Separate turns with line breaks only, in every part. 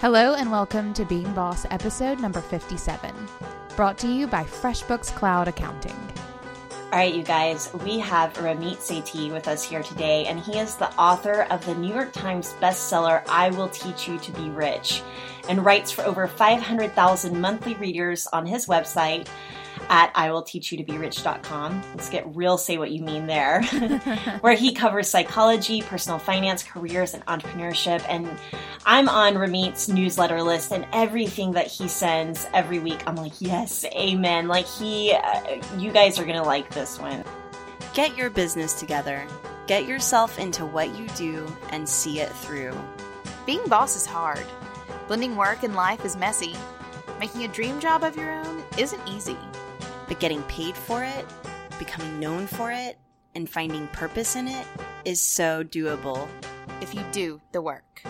Hello and welcome to Being Boss episode number 57, brought to you by FreshBooks Cloud Accounting.
All right, you guys, we have Ramit Sethi with us here today, and he is the author of the New York Times bestseller, I Will Teach You to Be Rich, and writes for over 500,000 monthly readers on his website at iwillteachyoutoberich.com. Let's get real, say what you mean there, where he covers psychology, personal finance, careers, and entrepreneurship. And I'm on Ramit's newsletter list, and everything that he sends every week, I'm like, yes, amen. Like, he, uh, you guys are going to like this one.
Get your business together, get yourself into what you do, and see it through.
Being boss is hard, blending work and life is messy. Making a dream job of your own isn't easy
but getting paid for it, becoming known for it, and finding purpose in it is so doable
if you do the work.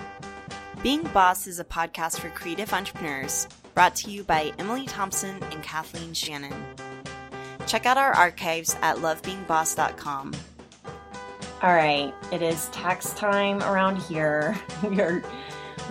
Being Boss is a podcast for creative entrepreneurs brought to you by Emily Thompson and Kathleen Shannon. Check out our archives at lovebeingboss.com.
All right, it is tax time around here. We are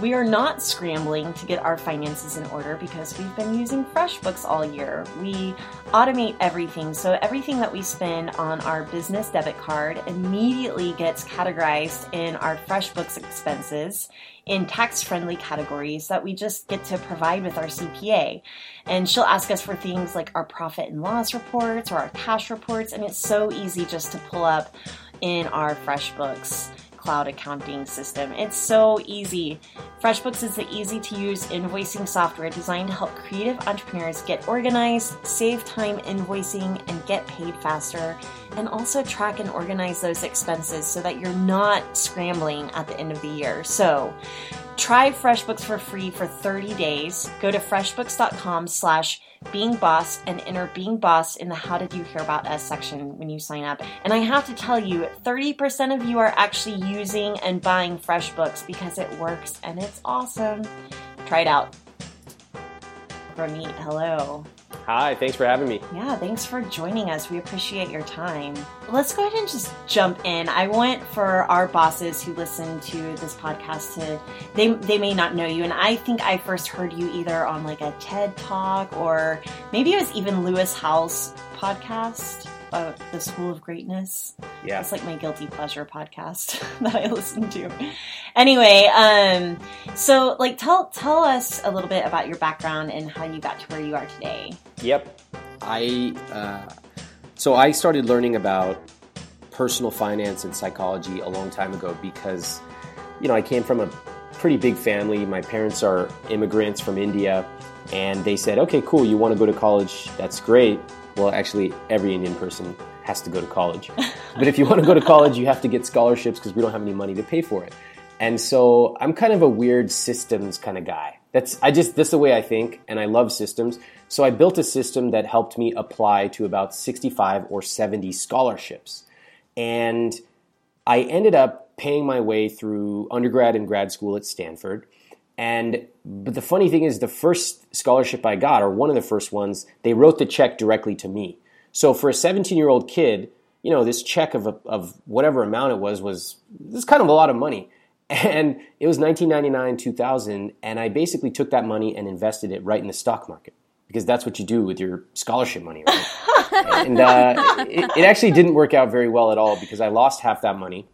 we are not scrambling to get our finances in order because we've been using FreshBooks all year. We automate everything, so everything that we spend on our business debit card immediately gets categorized in our FreshBooks expenses in tax friendly categories that we just get to provide with our CPA. And she'll ask us for things like our profit and loss reports or our cash reports, and it's so easy just to pull up in our FreshBooks cloud accounting system. It's so easy. FreshBooks is the easy to use invoicing software designed to help creative entrepreneurs get organized, save time invoicing, and get paid faster, and also track and organize those expenses so that you're not scrambling at the end of the year. So, try FreshBooks for free for 30 days. Go to freshbooks.com slash being boss and enter being boss in the how did you hear about us section when you sign up. And I have to tell you, 30% of you are actually using and buying FreshBooks because it works and it's awesome. Try it out. Ramit, hello.
Hi, thanks for having me.
Yeah, thanks for joining us. We appreciate your time. Let's go ahead and just jump in. I want for our bosses who listen to this podcast to they they may not know you and I think I first heard you either on like a TED Talk or maybe it was even Lewis Howes podcast uh, the School of Greatness.
Yeah,
it's like my guilty pleasure podcast that I listen to. Anyway, um, so like tell tell us a little bit about your background and how you got to where you are today.
Yep, I uh, so I started learning about personal finance and psychology a long time ago because you know I came from a pretty big family. My parents are immigrants from India, and they said, "Okay, cool. You want to go to college? That's great." Well, actually, every Indian person has to go to college. but if you want to go to college, you have to get scholarships because we don't have any money to pay for it. And so I'm kind of a weird systems kind of guy. That's I just is the way I think, and I love systems. So I built a system that helped me apply to about 65 or 70 scholarships. And I ended up paying my way through undergrad and grad school at Stanford. And but the funny thing is, the first scholarship I got, or one of the first ones, they wrote the check directly to me. So for a 17 year old kid, you know, this check of, of whatever amount it was was this kind of a lot of money. And it was 1999, 2000, and I basically took that money and invested it right in the stock market because that's what you do with your scholarship money, right? and uh, it, it actually didn't work out very well at all because I lost half that money.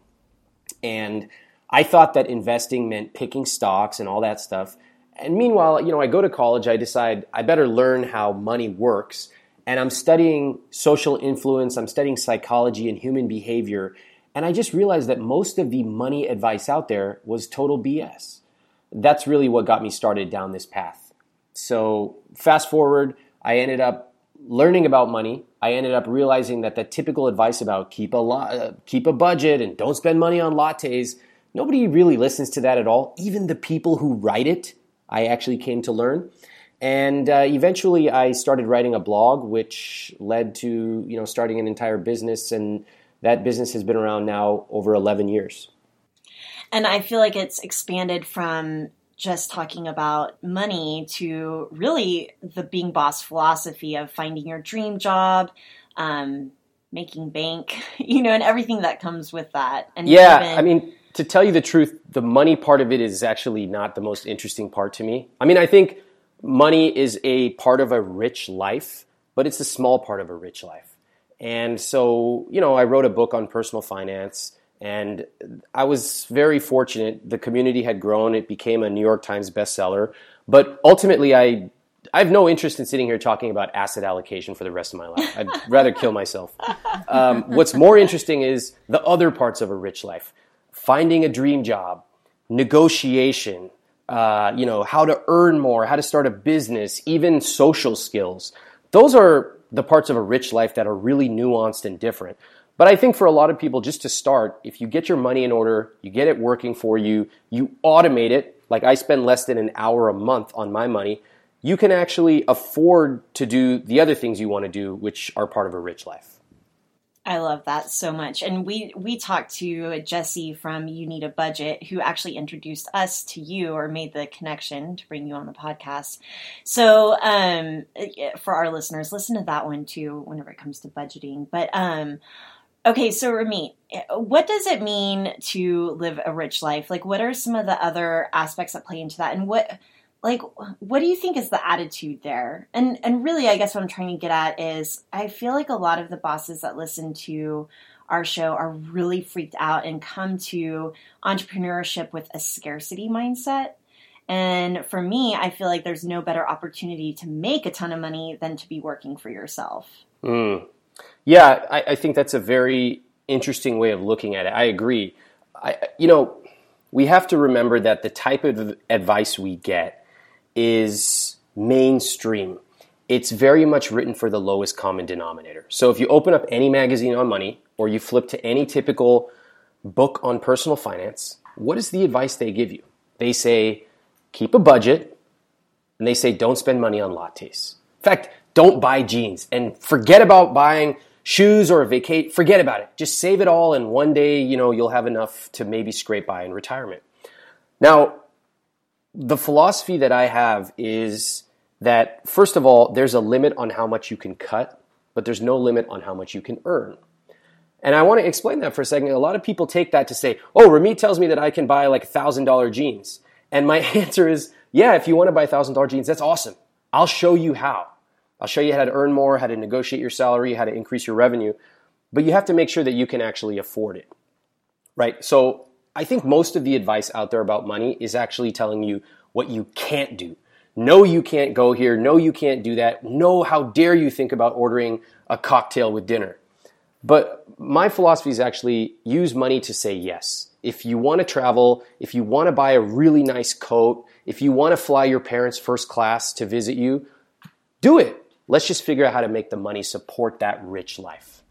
And I thought that investing meant picking stocks and all that stuff. And meanwhile, you know, I go to college, I decide I better learn how money works. And I'm studying social influence, I'm studying psychology and human behavior. And I just realized that most of the money advice out there was total BS. That's really what got me started down this path. So, fast forward, I ended up learning about money. I ended up realizing that the typical advice about keep a uh, keep a budget and don't spend money on lattes Nobody really listens to that at all. Even the people who write it, I actually came to learn. And uh, eventually, I started writing a blog, which led to you know starting an entire business, and that business has been around now over 11 years.
And I feel like it's expanded from just talking about money to really the being boss philosophy of finding your dream job, um, making bank, you know, and everything that comes with that. And
yeah, even, I mean to tell you the truth, the money part of it is actually not the most interesting part to me. I mean, I think money is a part of a rich life, but it's a small part of a rich life. And so, you know, I wrote a book on personal finance and I was very fortunate. The community had grown, it became a New York Times bestseller. But ultimately, I I have no interest in sitting here talking about asset allocation for the rest of my life. I'd rather kill myself. Um, what's more interesting is the other parts of a rich life finding a dream job, negotiation, uh, you know, how to earn more, how to start a business, even social skills. Those are the parts of a rich life that are really nuanced and different. But I think for a lot of people, just to start, if you get your money in order, you get it working for you, you automate it, like I spend less than an hour a month on my money, you can actually afford to do the other things you want to do, which are part of a rich life.
I love that so much. And we we talked to Jesse from You Need a Budget, who actually introduced us to you or made the connection to bring you on the podcast. So um, for our listeners, listen to that one too whenever it comes to budgeting. But um, okay, so Ramit, what does it mean to live a rich life? Like, what are some of the other aspects that play into that, and what like what do you think is the attitude there? And and really i guess what i'm trying to get at is i feel like a lot of the bosses that listen to our show are really freaked out and come to entrepreneurship with a scarcity mindset. And for me i feel like there's no better opportunity to make a ton of money than to be working for yourself.
Mm. yeah I, I think that's a very interesting way of looking at it. I agree. I, you know we have to remember that the type of advice we get is mainstream. It's very much written for the lowest common denominator. So if you open up any magazine on money or you flip to any typical book on personal finance, what is the advice they give you? They say, keep a budget, and they say, don't spend money on lattes. In fact, don't buy jeans and forget about buying shoes or a vacate. Forget about it. Just save it all, and one day, you know, you'll have enough to maybe scrape by in retirement. Now, the philosophy that I have is that, first of all, there's a limit on how much you can cut, but there's no limit on how much you can earn. And I want to explain that for a second. A lot of people take that to say, oh, Ramit tells me that I can buy like $1,000 jeans. And my answer is, yeah, if you want to buy $1,000 jeans, that's awesome. I'll show you how. I'll show you how to earn more, how to negotiate your salary, how to increase your revenue. But you have to make sure that you can actually afford it. Right? So I think most of the advice out there about money is actually telling you what you can't do. No, you can't go here. No, you can't do that. No, how dare you think about ordering a cocktail with dinner. But my philosophy is actually use money to say yes. If you want to travel, if you want to buy a really nice coat, if you want to fly your parents first class to visit you, do it. Let's just figure out how to make the money support that rich life.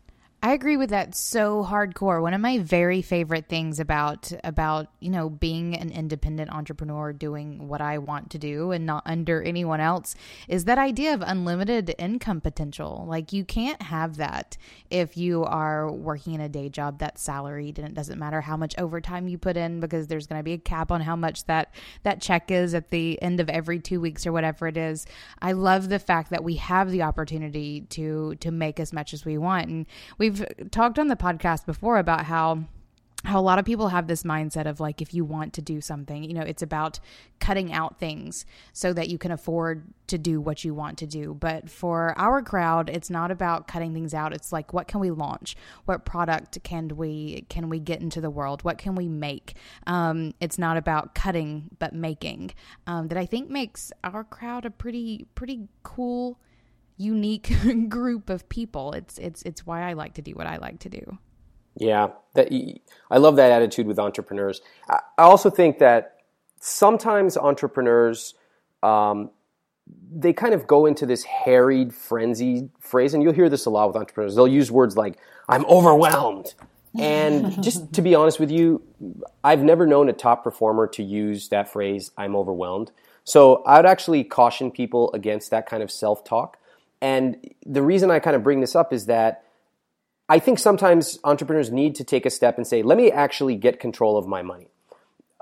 I agree with that so hardcore. One of my very favorite things about about, you know, being an independent entrepreneur doing what I want to do and not under anyone else is that idea of unlimited income potential. Like you can't have that if you are working in a day job that's salaried and it doesn't matter how much overtime you put in because there's going to be a cap on how much that that check is at the end of every 2 weeks or whatever it is. I love the fact that we have the opportunity to to make as much as we want and we've we've talked on the podcast before about how how a lot of people have this mindset of like if you want to do something you know it's about cutting out things so that you can afford to do what you want to do. But for our crowd it's not about cutting things out. It's like what can we launch? What product can we can we get into the world? What can we make? Um, it's not about cutting but making um, that i think makes our crowd a pretty pretty cool unique group of people. It's it's it's why I like to do what I like to do.
Yeah, that I love that attitude with entrepreneurs. I also think that sometimes entrepreneurs um, they kind of go into this harried, frenzied phrase, and you'll hear this a lot with entrepreneurs. They'll use words like "I'm overwhelmed," and just to be honest with you, I've never known a top performer to use that phrase "I'm overwhelmed." So I would actually caution people against that kind of self-talk and the reason I kind of bring this up is that I think sometimes entrepreneurs need to take a step and say, let me actually get control of my money.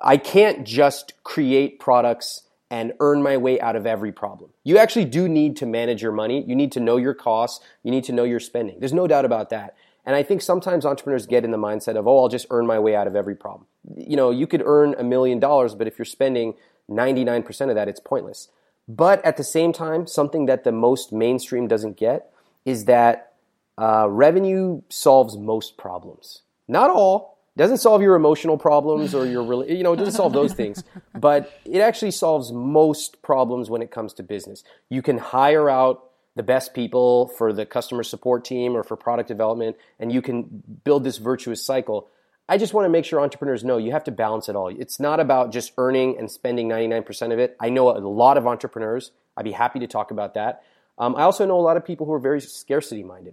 I can't just create products and earn my way out of every problem. You actually do need to manage your money. You need to know your costs. You need to know your spending. There's no doubt about that. And I think sometimes entrepreneurs get in the mindset of, oh, I'll just earn my way out of every problem. you know, you could earn a million dollars, but if you're spending 99% of that, it's pointless. But at the same time, something that the most mainstream doesn't get is that uh, revenue solves most problems. Not all. Doesn't solve your emotional problems or your, you know, it doesn't solve those things. But it actually solves most problems when it comes to business. You can hire out the best people for the customer support team or for product development, and you can build this virtuous cycle. I just want to make sure entrepreneurs know you have to balance it all. It's not about just earning and spending 99% of it. I know a lot of entrepreneurs. I'd be happy to talk about that. Um, I also know a lot of people who are very scarcity minded.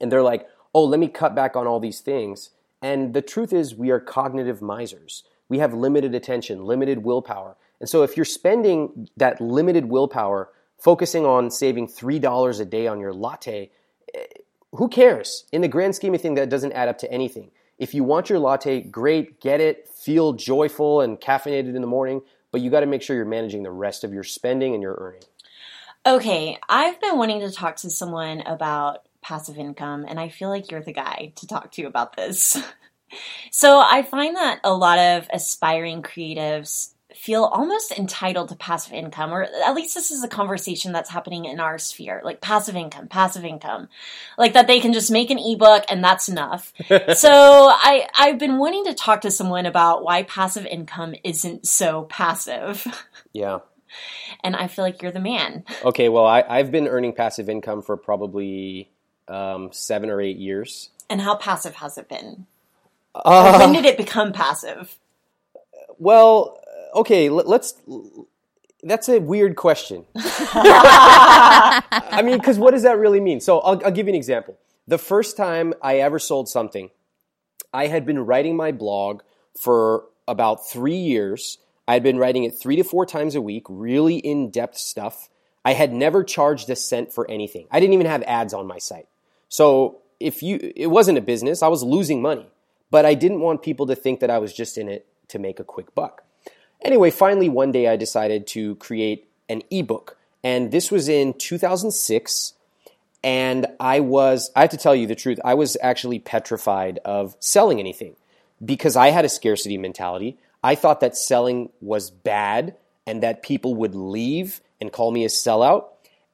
And they're like, oh, let me cut back on all these things. And the truth is, we are cognitive misers. We have limited attention, limited willpower. And so if you're spending that limited willpower focusing on saving $3 a day on your latte, eh, who cares? In the grand scheme of things, that doesn't add up to anything. If you want your latte, great, get it, feel joyful and caffeinated in the morning, but you got to make sure you're managing the rest of your spending and your earning.
Okay, I've been wanting to talk to someone about passive income, and I feel like you're the guy to talk to about this. so I find that a lot of aspiring creatives feel almost entitled to passive income, or at least this is a conversation that's happening in our sphere like passive income, passive income. Like that they can just make an ebook and that's enough. so I, I've been wanting to talk to someone about why passive income isn't so passive.
Yeah.
And I feel like you're the man.
Okay, well, I, I've been earning passive income for probably um, seven or eight years.
And how passive has it been? Uh, when did it become passive?
Well, okay, let's. That's a weird question. I mean, because what does that really mean? So I'll, I'll give you an example. The first time I ever sold something, I had been writing my blog for about three years. I had been writing it three to four times a week, really in depth stuff. I had never charged a cent for anything. I didn't even have ads on my site. So if you, it wasn't a business. I was losing money, but I didn't want people to think that I was just in it to make a quick buck. Anyway, finally, one day I decided to create an ebook. And this was in 2006. And I was, I have to tell you the truth, I was actually petrified of selling anything because I had a scarcity mentality. I thought that selling was bad and that people would leave and call me a sellout.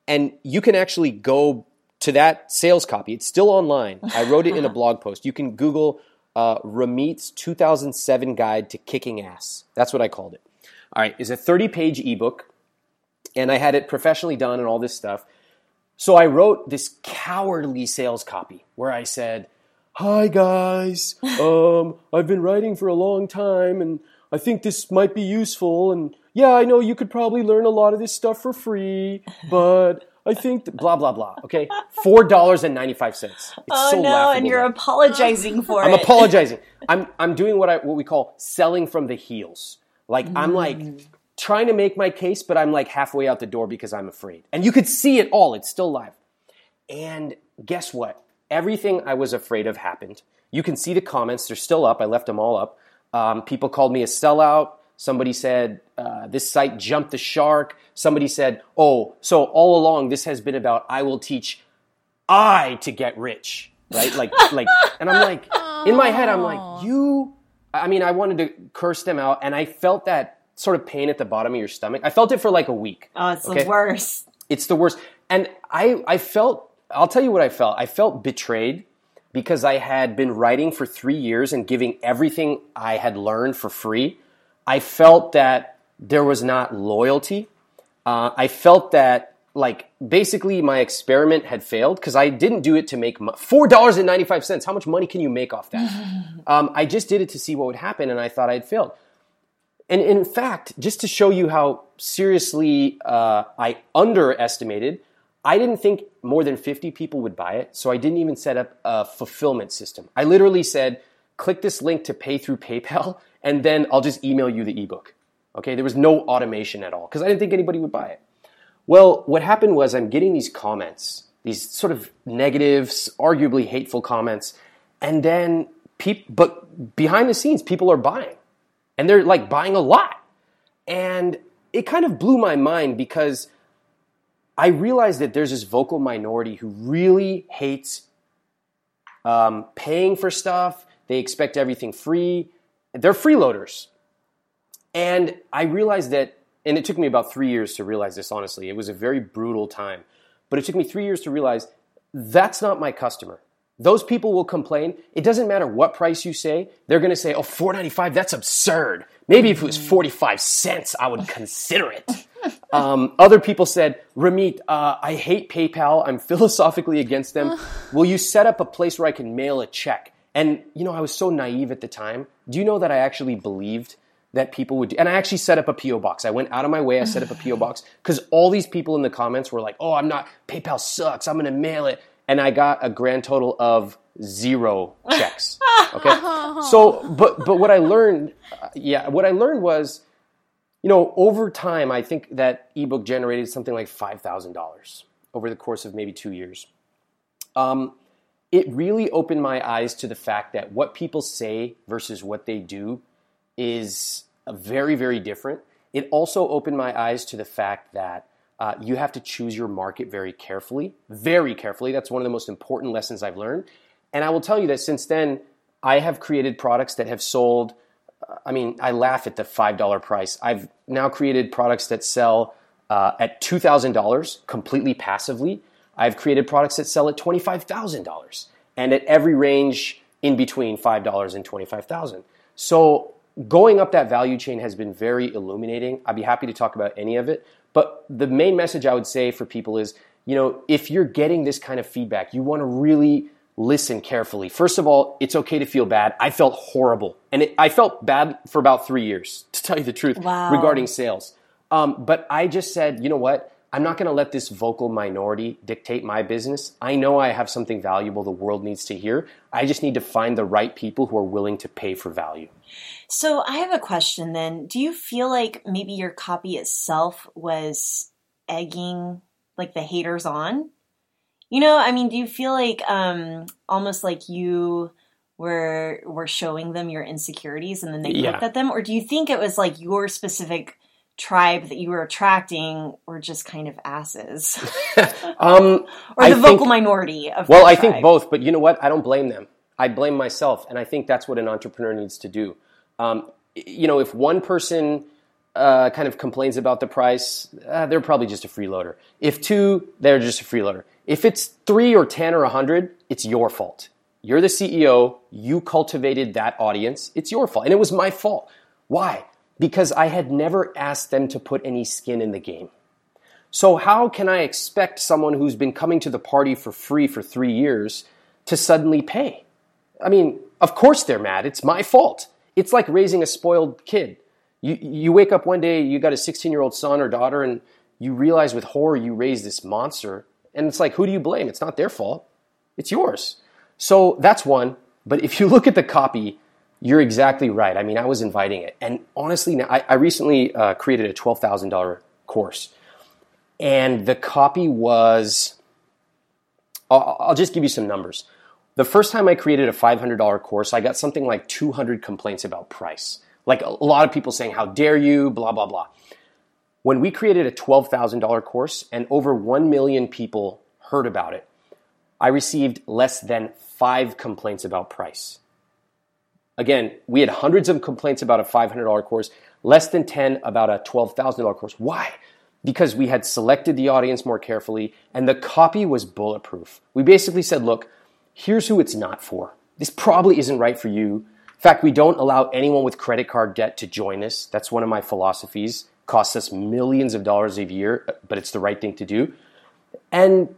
And you can actually go to that sales copy. It's still online. I wrote it in a blog post. You can Google uh, Ramit's 2007 Guide to Kicking Ass. That's what I called it. All right, it's a 30 page ebook, and I had it professionally done and all this stuff. So I wrote this cowardly sales copy where I said, Hi guys, um, I've been writing for a long time and I think this might be useful. And yeah, I know you could probably learn a lot of this stuff for free, but I think that, blah blah blah. Okay, four dollars and ninety five cents.
Oh so no, and you're now. apologizing for
I'm
it.
I'm apologizing. I'm I'm doing what I what we call selling from the heels. Like mm. I'm like trying to make my case, but I'm like halfway out the door because I'm afraid. And you could see it all. It's still live. And guess what? Everything I was afraid of happened. You can see the comments. They're still up. I left them all up. Um, people called me a sellout. Somebody said, uh, this site jumped the shark. Somebody said, oh, so all along this has been about I will teach I to get rich, right? Like, like, and I'm like, in my head, I'm like, you, I mean, I wanted to curse them out and I felt that sort of pain at the bottom of your stomach. I felt it for like a week.
Oh, it's okay? the worst.
It's the worst. And I, I felt, I'll tell you what I felt. I felt betrayed because I had been writing for three years and giving everything I had learned for free I felt that there was not loyalty. Uh, I felt that like basically my experiment had failed because I didn't do it to make mo- four dollars and ninety five cents. How much money can you make off that? um, I just did it to see what would happen, and I thought I'd failed. And in fact, just to show you how seriously uh, I underestimated, I didn't think more than 50 people would buy it, so I didn't even set up a fulfillment system. I literally said, click this link to pay through PayPal, and then I'll just email you the ebook. Okay, there was no automation at all because I didn't think anybody would buy it. Well, what happened was I'm getting these comments, these sort of negative, arguably hateful comments, and then people, but behind the scenes, people are buying, and they're like buying a lot, and it kind of blew my mind because I realized that there's this vocal minority who really hates um, paying for stuff. They expect everything free they're freeloaders. And I realized that, and it took me about three years to realize this, honestly. It was a very brutal time. But it took me three years to realize that's not my customer. Those people will complain. It doesn't matter what price you say. They're going to say, oh, $4.95, that's absurd. Maybe if it was 45 cents, I would consider it. Um, other people said, Ramit, uh, I hate PayPal. I'm philosophically against them. Will you set up a place where I can mail a check? And, you know, I was so naive at the time. Do you know that I actually believed that people would do? And I actually set up a P.O. box. I went out of my way. I set up a P.O. box because all these people in the comments were like, oh, I'm not, PayPal sucks. I'm going to mail it. And I got a grand total of zero checks. Okay. So, but, but what I learned, uh, yeah, what I learned was, you know, over time, I think that ebook generated something like $5,000 over the course of maybe two years. Um, it really opened my eyes to the fact that what people say versus what they do is very, very different. It also opened my eyes to the fact that uh, you have to choose your market very carefully, very carefully. That's one of the most important lessons I've learned. And I will tell you that since then, I have created products that have sold. I mean, I laugh at the $5 price. I've now created products that sell uh, at $2,000 completely passively. I've created products that sell at $25,000 and at every range in between $5 and 25,000. So going up that value chain has been very illuminating. I'd be happy to talk about any of it. But the main message I would say for people is, you know, if you're getting this kind of feedback, you want to really listen carefully. First of all, it's okay to feel bad. I felt horrible. And it, I felt bad for about three years, to tell you the truth,
Wow.
regarding sales. Um, but I just said, you know what? I'm not going to let this vocal minority dictate my business. I know I have something valuable the world needs to hear. I just need to find the right people who are willing to pay for value.
So I have a question then. Do you feel like maybe your copy itself was egging like the haters on? You know, I mean, do you feel like um almost like you were were showing them your insecurities and then they
Yeah.
looked at them or do you think it was like your specific tribe that you were attracting were just kind of asses?
Um,
or
I
the vocal
think-
minority of
Well, I think both, but you know what? I don't blame them. I blame myself, and I think that's what an entrepreneur needs to do. Um, you know, if one person uh, kind of complains about the price, uh, they're probably just a freeloader. If two, they're just a freeloader. If it's three or ten or a hundred, it's your fault. You're the CEO. You cultivated that audience. It's your fault, and it was my fault. Why? Because I had never asked them to put any skin in the game. So how can I expect someone who's been coming to the party for free for three years to suddenly pay? I mean, of course they're mad. It's my fault. It's like raising a spoiled kid. You, you wake up one day, you got a 16 year old son or daughter, and you realize with horror you raised this monster. And it's like, who do you blame? It's not their fault. It's yours. So that's one. But if you look at the copy, you're exactly right. I mean, I was inviting it. And honestly, now, I, I recently uh, created a $12,000 course. And the copy was, I'll, I'll just give you some numbers. The first time I created a $500 course, I got something like 200 complaints about price. Like a lot of people saying, how dare you, blah, blah, blah. When we created a $12,000 course and over 1 million people heard about it, I received less than five complaints about price. Again, we had hundreds of complaints about a $500 course, less than 10 about a $12,000 course. Why? Because we had selected the audience more carefully and the copy was bulletproof. We basically said, look, here's who it's not for. This probably isn't right for you. In fact, we don't allow anyone with credit card debt to join us. That's one of my philosophies. Costs us millions of dollars a year, but it's the right thing to do. And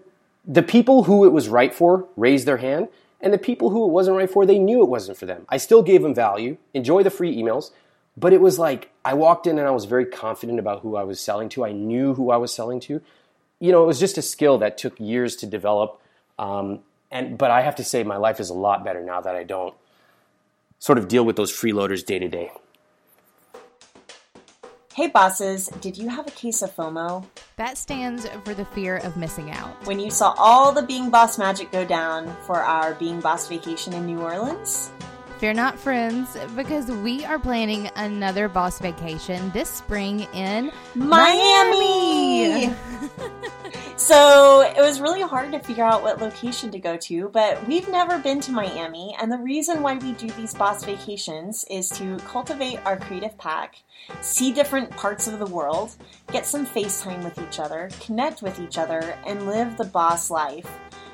the people who it was right for raised their hand, and the people who it wasn't right for, they knew it wasn't for them. I still gave them value, enjoy the free emails, but it was like I walked in and I was very confident about who I was selling to. I knew who I was selling to. You know, it was just a skill that took years to develop. Um, and but I have to say, my life is a lot better now that I don't sort of deal with those freeloaders day to day.
Hey bosses, did you have a case of FOMO?
That stands for the fear of missing out.
When you saw all the Being Boss magic go down for our Being Boss vacation in New Orleans?
Fear not, friends, because we are planning another boss vacation this spring in
Miami! So it was really hard to figure out what location to go to, but we've never been to Miami, and the reason why we do these boss vacations is to cultivate our creative pack, see different parts of the world, get some FaceTime with each other, connect with each other, and live the boss life.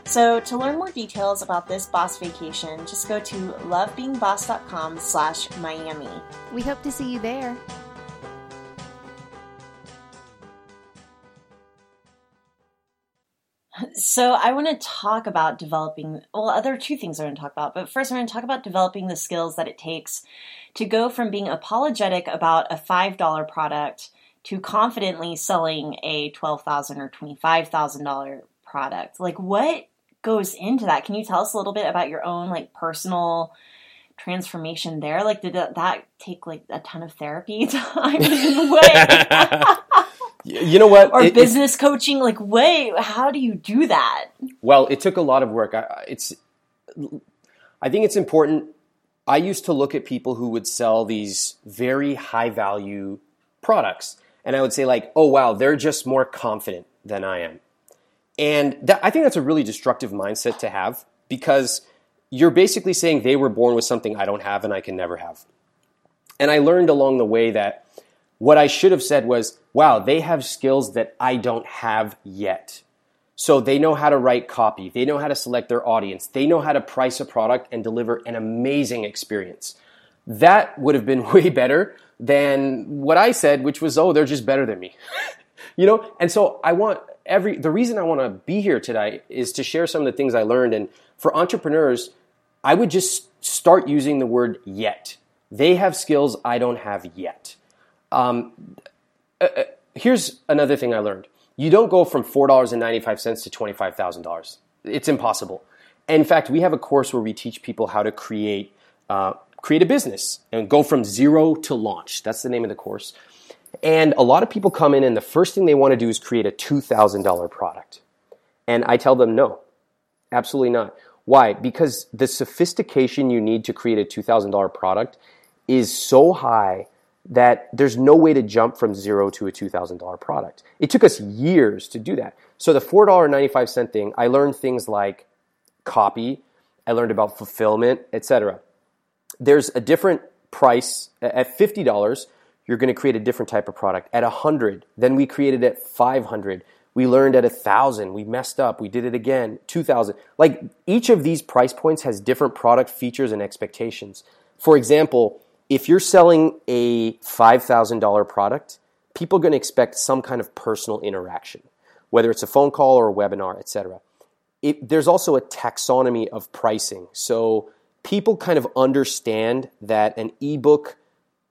So to learn more details about this boss vacation, just go to lovebeingboss.com slash Miami.
We hope to see you there.
So I want to talk about developing. Well, there are two things I want to talk about, but first I want to talk about developing the skills that it takes to go from being apologetic about a five dollar product to confidently selling a twelve thousand or twenty five thousand dollar product. Like, what goes into that? Can you tell us a little bit about your own like personal transformation there? Like, did that, that take like a ton of therapy time? what?
you know what?
or
It-
business coaching like wait how do you do that
Well, it took a lot of work. I, it's, I think it's important. I used to look at people who would sell these very high value products, and I would say like, "Oh wow, they're just more confident than I am," and that, I think that's a really destructive mindset to have because you're basically saying they were born with something I don't have and I can never have. And I learned along the way that what I should have said was, "Wow, they have skills that I don't have yet." So they know how to write copy, they know how to select their audience, they know how to price a product and deliver an amazing experience. That would have been way better than what I said, which was, oh, they're just better than me. you know? And so I want every, the reason I want to be here today is to share some of the things I learned. And for entrepreneurs, I would just start using the word yet. They have skills I don't have yet. Um, uh, uh, here's another thing I learned. You don't go from $4.95 to $25,000. It's impossible. In fact, we have a course where we teach people how to create uh, create a business and go from zero to launch. That's the name of the course. And a lot of people come in and the first thing they want to do is create a $2,000 product. And I tell them no. Absolutely not. Why? Because the sophistication you need to create a $2,000 product is so high that there's no way to jump from zero to a $2,000 product. It took us years to do that. So the $4.95 thing, I learned things like copy, I learned about fulfillment, etc. There's a different price at $50, you're going to create a different type of product. At 100, then we created at 500. We learned at a 1000, we messed up, we did it again, 2000. Like each of these price points has different product features and expectations. For example, if you're selling a $5,000 product, people are going to expect some kind of personal interaction, whether it's a phone call or a webinar, etc. There's also a taxonomy of pricing. So people kind of understand that an ebook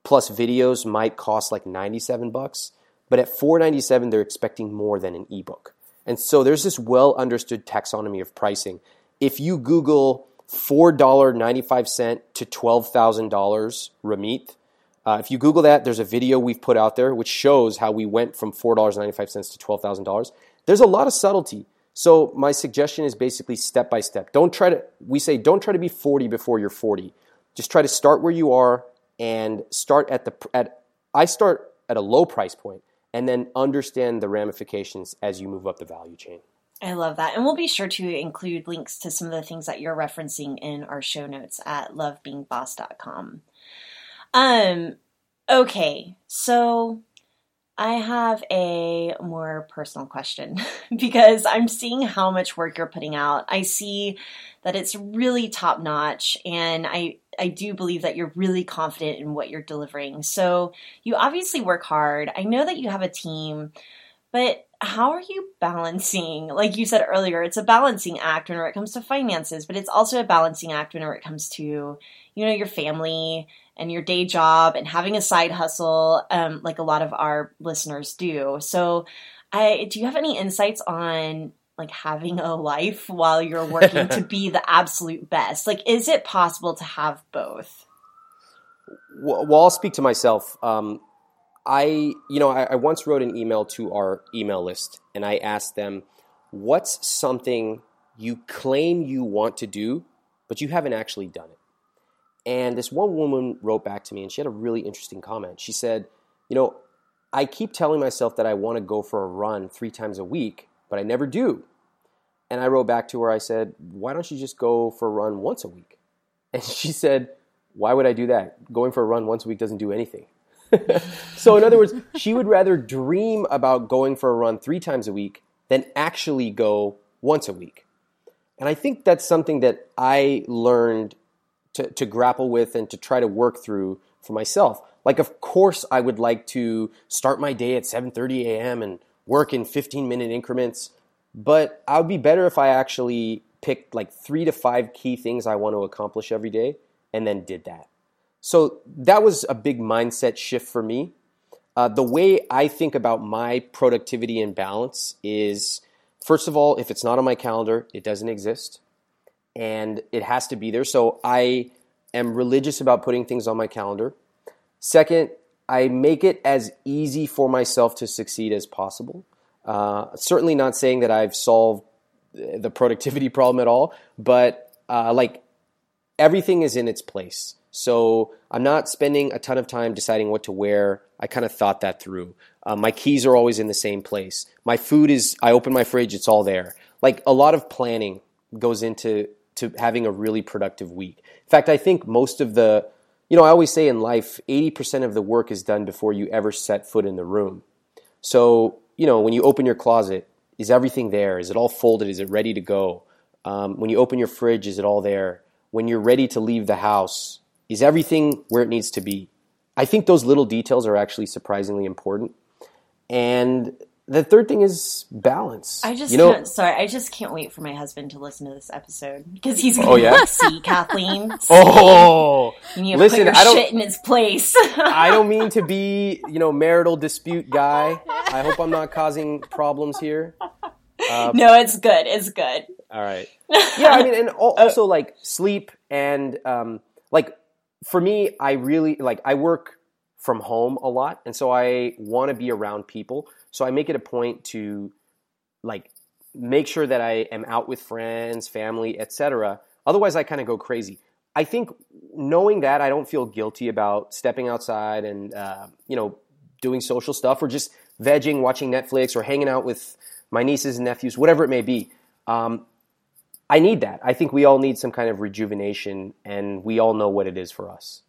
plus videos might cost like 97 bucks, but at 497 they're expecting more than an ebook. And so there's this well understood taxonomy of pricing. If you Google $4.95 to $12,000 Ramit. Uh, if you Google that, there's a video we've put out there which shows how we went from $4.95 to $12,000. There's a lot of subtlety. So my suggestion is basically step by step. Don't try to, we say, don't try to be 40 before you're 40. Just try to start where you are and start at the, at, I start at a low price point and then understand the ramifications as you move up the value chain.
I love that. And we'll be sure to include links to some of the things that you're referencing in our show notes at lovebeingboss.com. Um, okay, so I have a more personal question because I'm seeing how much work you're putting out. I see that it's really top notch, and I I do believe that you're really confident in what you're delivering. So you obviously work hard. I know that you have a team, but how are you balancing like you said earlier it's a balancing act when it comes to finances but it's also a balancing act when it comes to you know your family and your day job and having a side hustle um, like a lot of our listeners do so i do you have any insights on like having a life while you're working to be the absolute best like is it possible to have both
well, I'll speak to myself. Um, I, you know, I, I once wrote an email to our email list and I asked them, what's something you claim you want to do, but you haven't actually done it? And this one woman wrote back to me and she had a really interesting comment. She said, you know, I keep telling myself that I want to go for a run three times a week, but I never do. And I wrote back to her, I said, Why don't you just go for a run once a week? And she said, Why would I do that? Going for a run once a week doesn't do anything. so, in other words, she would rather dream about going for a run three times a week than actually go once a week. And I think that's something that I learned to, to grapple with and to try to work through for myself. Like, of course, I would like to start my day at 7:30 a.m. and work in 15 minute increments, but I would be better if I actually picked like three to five key things I want to accomplish every day and then did that. So that was a big mindset shift for me. Uh, the way I think about my productivity and balance is first of all, if it's not on my calendar, it doesn't exist and it has to be there. So I am religious about putting things on my calendar. Second, I make it as easy for myself to succeed as possible. Uh, certainly not saying that I've solved the productivity problem at all, but uh, like everything is in its place. So I'm not spending a ton of time deciding what to wear. I kind of thought that through. Uh, my keys are always in the same place. My food is, I open my fridge, it's all there. Like a lot of planning goes into to having a really productive week. In fact, I think most of the, you know, I always say in life, 80% of the work is done before you ever set foot in the room. So, you know, when you open your closet, is everything there? Is it all folded? Is it ready to go? Um, when you open your fridge, is it all there? When you're ready to leave the house, is everything where it needs to be? I think those little details are actually surprisingly important. And the third thing is balance.
I just
you know,
can't, sorry, I just can't wait for my husband to listen to this episode because he's going
Oh,
to
yeah?
see Kathleen.
Oh,
you
listen, I don't-
shit in its place.
I don't mean to be, you know, marital dispute guy. I hope I'm not causing problems here.
no, it's good. It's good.
All right. Yeah, I mean, and also like sleep and um, like for me, I really like I work from home a lot, and so I want to be around people. So I make it a point to like make sure that I am out with friends, family, etc. Otherwise, I kind of go crazy. I think knowing that I don't feel guilty about stepping outside and uh, you know doing social stuff or just vegging, watching Netflix, or hanging out with my nieces and nephews, whatever it may be. Um, I need that. I think we all need some kind of rejuvenation, and we all know what it is for us.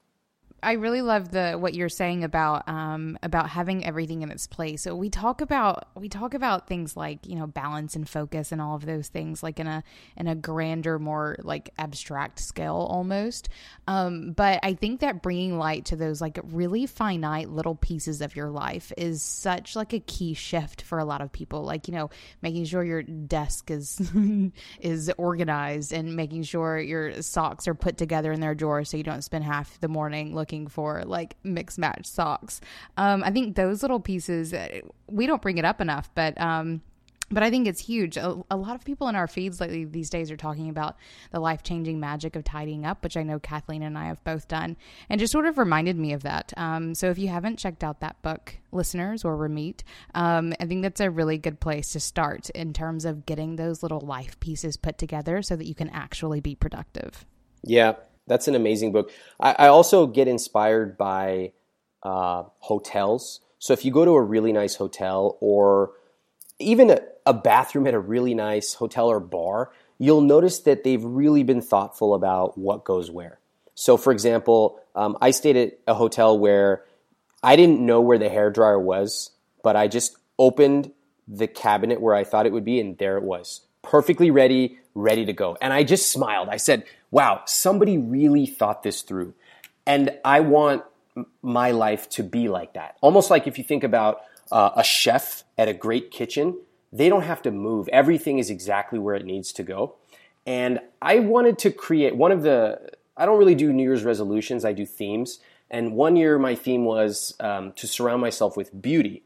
I really love the what you're saying about um, about having everything in its place. So we talk about we talk about things like you know balance and focus and all of those things like in a in a grander, more like abstract scale almost. Um, but I think that bringing light to those like really finite little pieces of your life is such like a key shift for a lot of people. Like you know making sure your desk is is organized and making sure your socks are put together in their drawer so you don't spend half the morning looking for like mixed match socks. Um, I think those little pieces uh, we don't bring it up enough, but um, but I think it's huge. A, a lot of people in our feeds lately these days are talking about the life changing magic of tidying up, which I know Kathleen and I have both done, and just sort of reminded me of that. Um, so if you haven't checked out that book, listeners or Ramit, um, I think that's a really good place to start in terms of getting those little life pieces put together so that you can actually be productive.
Yeah, that's an amazing book. I, I also get inspired by uh, hotels. So if you go to a really nice hotel or even a, a bathroom at a really nice hotel or bar, you'll notice that they've really been thoughtful about what goes where. So, for example, um, I stayed at a hotel where I didn't know where the hair dryer was, but I just opened the cabinet where I thought it would be, and there it was, perfectly ready, ready to go. And I just smiled. I said, "Wow, somebody really thought this through." And I want my life to be like that. Almost like if you think about uh, a chef at a great kitchen, they don't have to move. Everything is exactly where it needs to go. And I wanted to create one of the, I don't really do New Year's resolutions, I do themes. And one year my theme was um, to surround myself with beauty.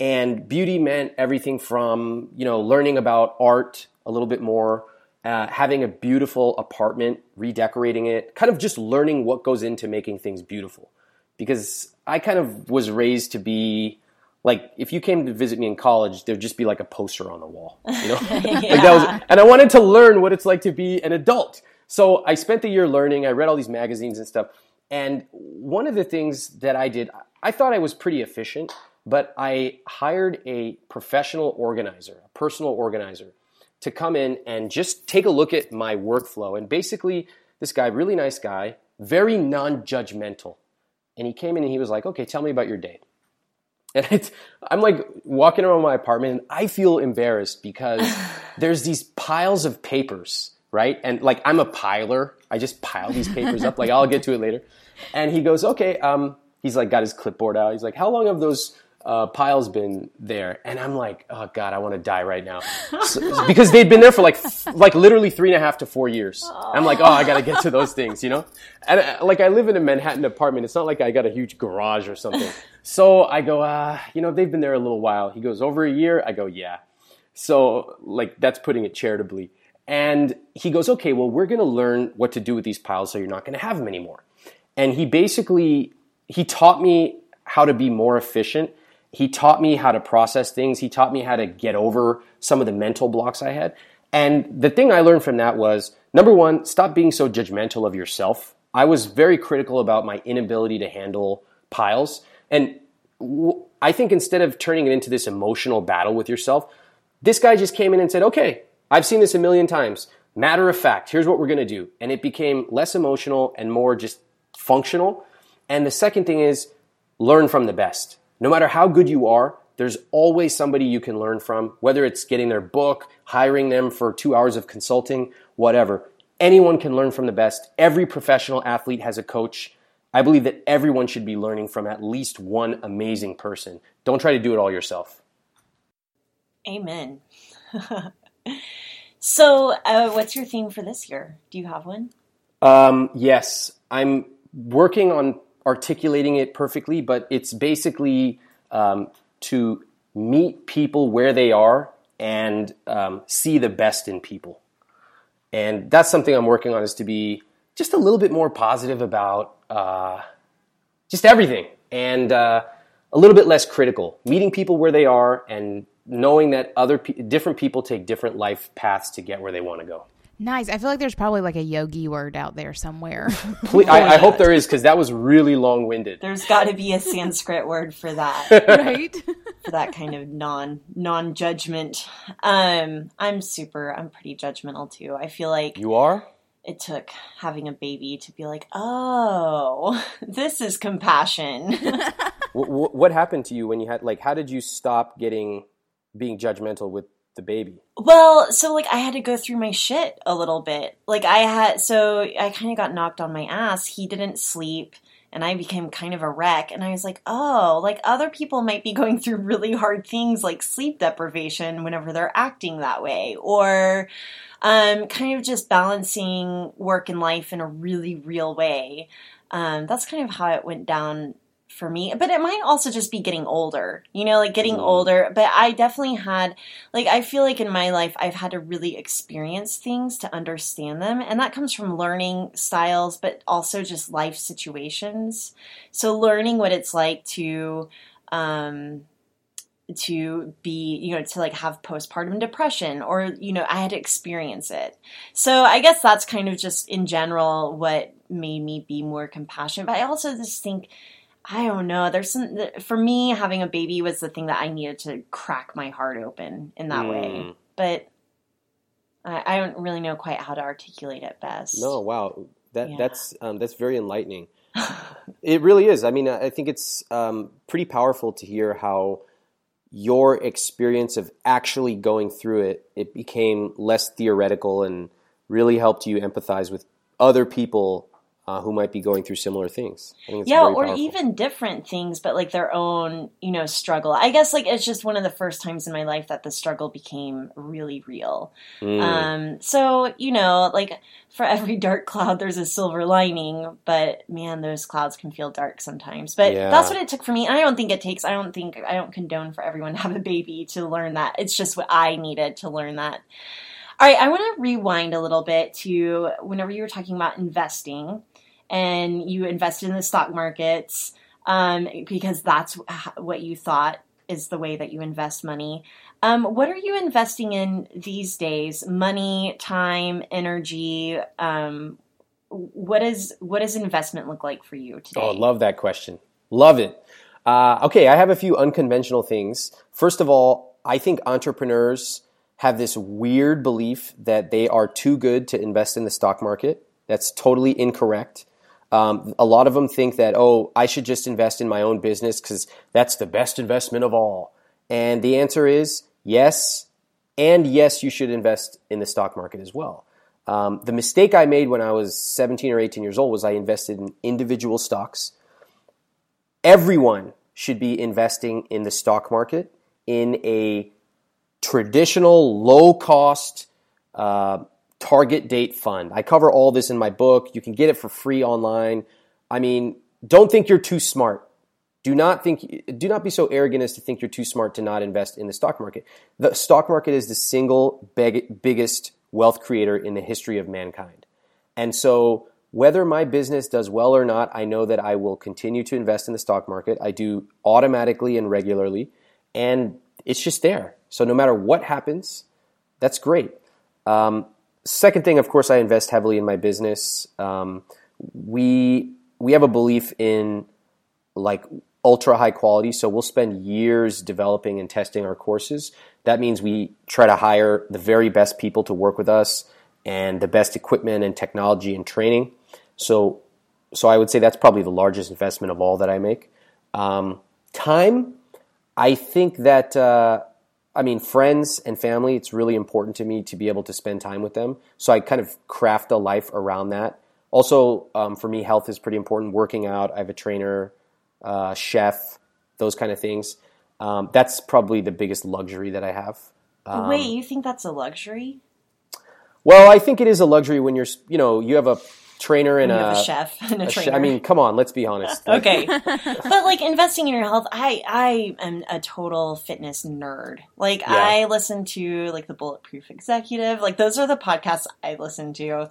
And beauty meant everything from, you know, learning about art a little bit more, uh, having a beautiful apartment, redecorating it, kind of just learning what goes into making things beautiful. Because I kind of was raised to be like, if you came to visit me in college, there'd just be like a poster on the wall, you know? like that was, and I wanted to learn what it's like to be an adult. So I spent the year learning. I read all these magazines and stuff. And one of the things that I did, I thought I was pretty efficient. but I hired a professional organizer, a personal organizer, to come in and just take a look at my workflow. And basically, this guy, really nice guy, very non judgmental. And he came in and he was like, okay, tell me about your day. And it's, I'm like walking around my apartment and I feel embarrassed because there's these piles of papers, right? And like I'm a piler. I just pile these papers up. Like I'll get to it later. And he goes, okay, um, he's like got his clipboard out. He's like, how long have those uh, piles been there? And I'm like, oh God, I want to die right now. So, because they'd been there for like, like literally three and a half to four years. I'm like, oh, I got to get to those things, you know? And uh, like I live in a Manhattan apartment. It's not like I got a huge garage or something. So I go, uh, you know, they've been there a little while. He goes, over a year? I go, yeah. So like that's putting it charitably. And he goes, okay, well, we're to learn what to do with these piles so you're not to have them anymore. And he basically, he taught me how to be more efficient. He taught me how to process things. He taught me how to get over some of the mental blocks I had. And the thing I learned from that was number one, stop being so judgmental of yourself. I was very critical about my inability to handle piles. And I think instead of turning it into this emotional battle with yourself, this guy just came in and said, okay, I've seen this a million times. Matter of fact, here's what we're going to do. And it became less emotional and more just functional. And the second thing is learn from the best. No matter how good you are, there's always somebody you can learn from, whether it's getting their book, hiring them for two hours of consulting, whatever. Anyone can learn from the best. Every professional athlete has a coach. I believe that everyone should be learning from at least one amazing person. Don't try to do it all yourself.
Amen. so, uh, what's your theme for this year? Do you have one?
Um, yes, I'm working on articulating it perfectly, but it's basically um, to meet people where they are and um, see the best in people. And that's something I'm working on is to be just a little bit more positive about uh, just everything and uh, a little bit less critical. Meeting people where they are and knowing that other pe- different people take different life paths to get where they want to go.
Nice. I feel like there's probably like a yogi word out there somewhere.
Please, I, I, hope there is because that was really long winded.
There's got to be a Sanskrit word for that,
right?
for that kind of non non judgment. Um, I'm super. I'm pretty judgmental too. I feel like
you are.
It took having a baby to be like, oh, this is compassion.
what, what happened to you when you had like? How did you stop getting being judgmental with the baby?
Well, so like I had to go through my shit a little bit. Like I had, so I kind of got knocked on my ass. He didn't sleep and I became kind of a wreck. And I was like, oh, like other people might be going through really hard things like sleep deprivation whenever they're acting that way, or um, kind of just balancing work and life in a really real way. Um, that's kind of how it went down for me but it might also just be getting older you know like getting mm. older. But i definitely had like i feel like in my life i've had to really experience things to understand them. And that comes from learning styles but also just life situations. So learning what it's like to um to be you know to like have postpartum depression or you know i had to experience it. So i guess that's kind of just in general what made me be more compassionate. But i also just think I don't know. There's some for me having a baby was the thing that I needed to crack my heart open in that mm. way. But I, I, don't really know quite how to articulate it best.
No, wow, that yeah. that's um, that's very enlightening. it really is. I mean, I think it's um, pretty powerful to hear how your experience of actually going through it it became less theoretical and really helped you empathize with other people uh, who might be going through similar things.
yeah, or even different things, but like their own, you know, struggle. I guess like it's just one of the first times in my life that the struggle became really real. Mm. Um, so you know, like for every dark cloud, there's a silver lining. But man, those clouds can feel dark sometimes. But yeah. that's what it took for me. And I don't think it takes. I don't think I don't condone for everyone to have a baby to learn that. It's just what I needed to learn that. All right, I want to rewind a little bit to whenever you were talking about investing and you invested in the stock markets um, because that's what you thought is the way that you invest money. Um, what are you investing in these days? Money, time, energy. Um, what is what does investment look like for you today?
Oh, love that question. Love it. Uh, okay, I have a few unconventional things. First of all, I think entrepreneurs have this weird belief that they are too good to invest in the stock market. That's totally incorrect. Um, a lot of them think that, oh, I should just invest in my own business because that's the best investment of all. And the answer is yes, and yes, you should invest in the stock market as well. Um, the mistake I made when I was 17 or 18 years old was I invested in individual stocks. Everyone should be investing in the stock market in a traditional, low cost, uh, target date fund. I cover all this in my book. You can get it for free online. I mean, don't think you're too smart. Do not think do not be so arrogant as to think you're too smart to not invest in the stock market. The stock market is the single big, biggest wealth creator in the history of mankind. And so whether my business does well or not, I know that I will continue to invest in the stock market. I do automatically and regularly, and it's just there. So no matter what happens, that's great. Um, second thing, of course, I invest heavily in my business. Um, we we have a belief in like ultra high quality, so we'll spend years developing and testing our courses. That means we try to hire the very best people to work with us and the best equipment and technology and training. So, so I would say that's probably the largest investment of all that I make. Um, time, I think that. Uh, I mean, friends and family, it's really important to me to be able to spend time with them. So I kind of craft a life around that. Also, um, for me, health is pretty important. Working out, I have a trainer, uh, chef, those kind of things. Um, that's probably the biggest luxury that I have. Um,
Wait, you think that's a luxury?
Well, I think it is a luxury when you're, you know, you have a trainer and a,
a chef and a
a
trainer.
I mean, come on, let's be honest. Like,
okay but like investing in your health i i am a total fitness nerd like
Yeah.
i listen to like the bulletproof executive like those are the podcasts i listen to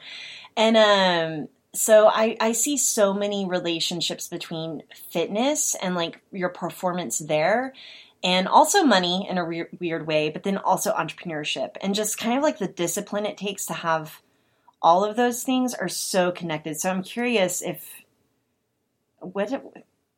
and um so I, I see so many relationships between fitness and like your performance there and also money in a weird, weird way but then also entrepreneurship and just kind of like the discipline it takes to have all of those things are so connected so i'm curious if what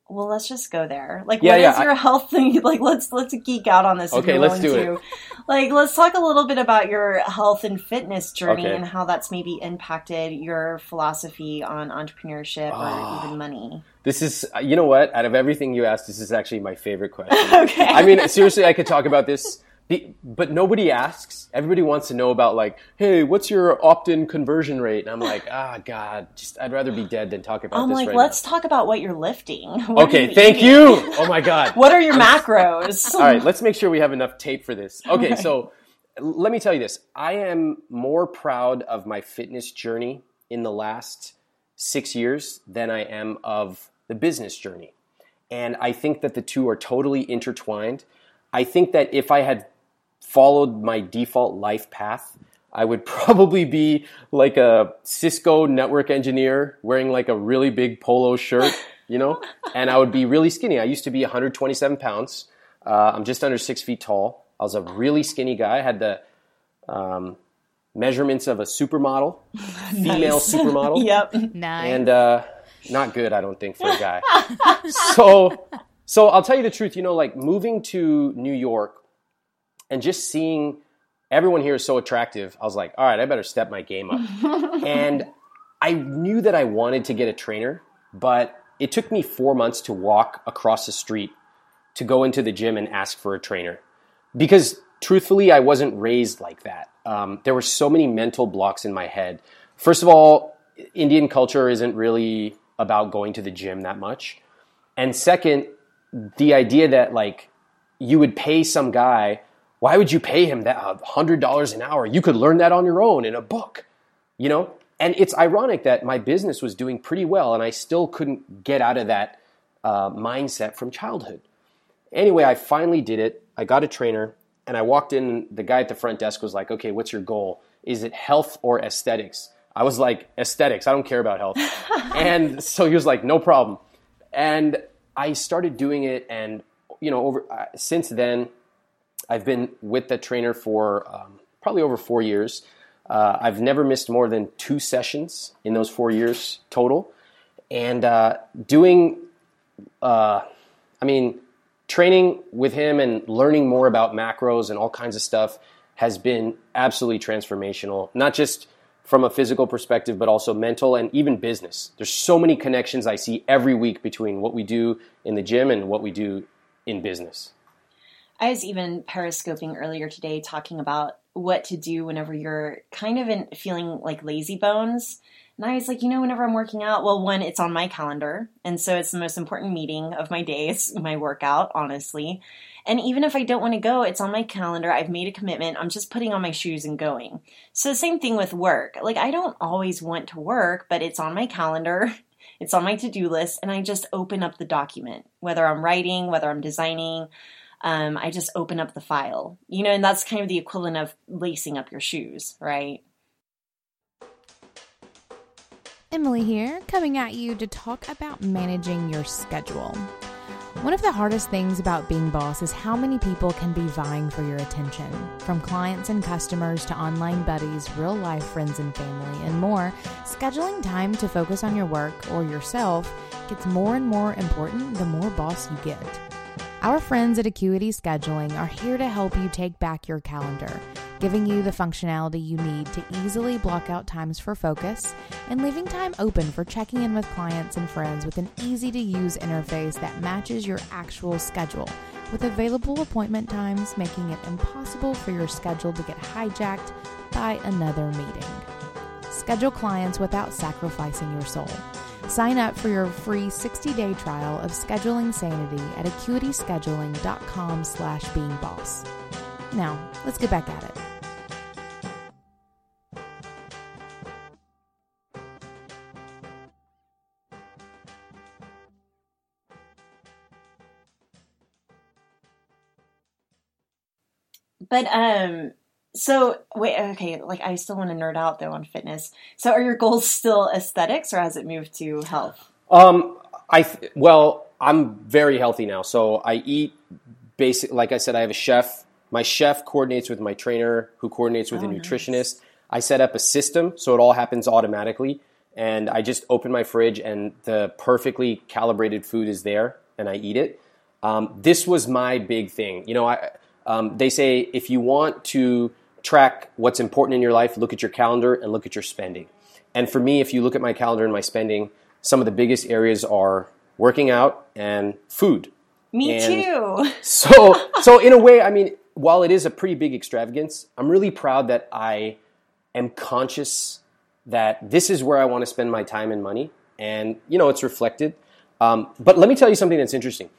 well let's just go there like
Yeah,
what is
yeah, I-
your health thing like let's let's geek out on this
Okay, let's do
to. like let's talk a little bit about your health and fitness journey
Okay.
and how that's maybe impacted your philosophy on entrepreneurship
Ah.
or even money
This is, you know what? Out of everything you asked, this is actually my favorite question.
okay
I mean, seriously, I could talk about this, be- but nobody asks. Everybody wants to know about like, hey, what's your opt-in conversion rate? And I'm like, ah, God, just I'd rather be dead than talk about
it.
i'm
like
right
let's talk about what you're lifting What
Okay,
you
thank
eating?
you. Oh my God.
what are your macros
All right, let's make sure we have enough tape for this. Okay, so let me tell you this. I am more proud of my fitness journey in the last six years than I am of the business journey. And I think that the two are totally intertwined. I think that if I had followed my default life path, I would probably be like a Cisco network engineer wearing like a really big polo shirt, you know, and I would be really skinny. I used to be 127 pounds. Uh, I'm just under six feet tall. I was a really skinny guy. I had the um, measurements of a supermodel, female supermodel
yep
Nice.
and uh, not good, I don't think, for a guy. so, so I'll tell you the truth. You know, like moving to New York and just seeing everyone here is so attractive. I was like, all right, I better step my game up. and I knew that I wanted to get a trainer, but it took me four months to walk across the street to go into the gym and ask for a trainer because truthfully, I wasn't raised like that. Um, there were so many mental blocks in my head. First of all, Indian culture isn't really about going to the gym that much. And second, the idea that like you would pay some guy, why would you pay him that hundred dollars an hour? You could learn that on your own in a book, you know. And it's ironic that my business was doing pretty well, and I still couldn't get out of that uh, mindset from childhood. Anyway, I finally did it. I got a trainer, and I walked in. The guy at the front desk was like, "Okay, what's your goal? Is it health or aesthetics?" I was like, "Aesthetics. I don't care about health." and so he was like, "No problem." And I started doing it, and you know, over uh, since then, I've been with the trainer for um, probably over four years. Uh, I've never missed more than two sessions in those four years total, and uh, doing uh, I mean, training with him and learning more about macros and all kinds of stuff has been absolutely transformational. Not just from a physical perspective, but also mental and even business. There's so many connections I see every week between what we do in the gym and what we do in business.
I was even periscoping earlier today talking about what to do whenever you're kind of in, feeling like lazy bones. And I was like, you know, whenever I'm working out, well, one, it's on my calendar. And so it's the most important meeting of my day. It's my workout, honestly. And even if I don't want to go, it's on my calendar. I've made a commitment. I'm just putting on my shoes and going. So, the same thing with work. Like, I don't always want to work, but it's on my calendar. It's on my to do list. And I just open up the document, whether I'm writing, whether I'm designing. Um, I just open up the file, you know, and that's kind of the equivalent of lacing up your shoes, right?
Emily here, coming at you to talk about managing your schedule. One of the hardest things about being boss is how many people can be vying for your attention. From clients and customers to online buddies, real life friends and family, and more, scheduling time to focus on your work or yourself gets more and more important the more boss you get. Our friends at Acuity Scheduling are here to help you take back your calendar, giving you the functionality you need to easily block out times for focus and leaving time open for checking in with clients and friends with an easy to use interface that matches your actual schedule, with available appointment times making it impossible for your schedule to get hijacked by another meeting. Schedule clients without sacrificing your soul. Sign up for your free 60-day trial of Scheduling Sanity at acuityscheduling.com slash beingboss. Now, let's get back at it.
But um so wait, okay, like I still want to nerd out though on fitness. So are your goals still aesthetics or has it moved to health?
Um, I th- well, I'm very healthy now. So I eat basic. Like I said, I have a chef. My chef coordinates with my trainer, who coordinates with
Oh,
a
nice.
nutritionist. I set up a system so it all happens automatically, and I just open my fridge and the perfectly calibrated food is there, and I eat it. Um, this was my big thing. You know, I um, they say if you want to track what's important in your life, look at your calendar and look at your spending. And for me, if you look at my calendar and my spending, some of the biggest areas are working out and food.
Me
And-
too.
So, so in a way, I mean, while it is a pretty big extravagance, I'm really proud that I am conscious that this is where I want to spend my time and money, and you know, it's reflected. Um, but let me tell you something that's interesting.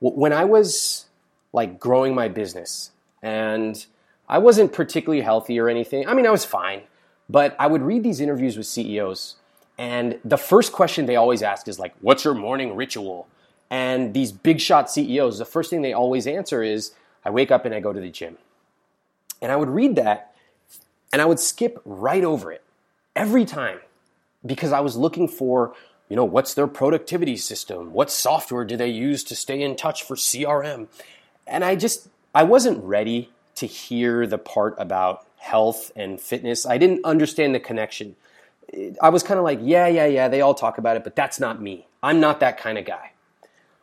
When I was like growing my business, and I wasn't particularly healthy or anything. I mean, I was fine, but I would read these interviews with CEOs, and the first question they always ask is like, "What's your morning ritual?" And these big shot CEOs, the first thing they always answer is, "I wake up and I go to the gym." And I would read that, and I would skip right over it every time because I was looking for, you know, what's their productivity system? What software do they use to stay in touch for CRM? And I just, I wasn't ready to hear the part about health and fitness. I didn't understand the connection. I was kind of like, yeah, yeah, yeah, they all talk about it, but that's not me. I'm not that kind of guy.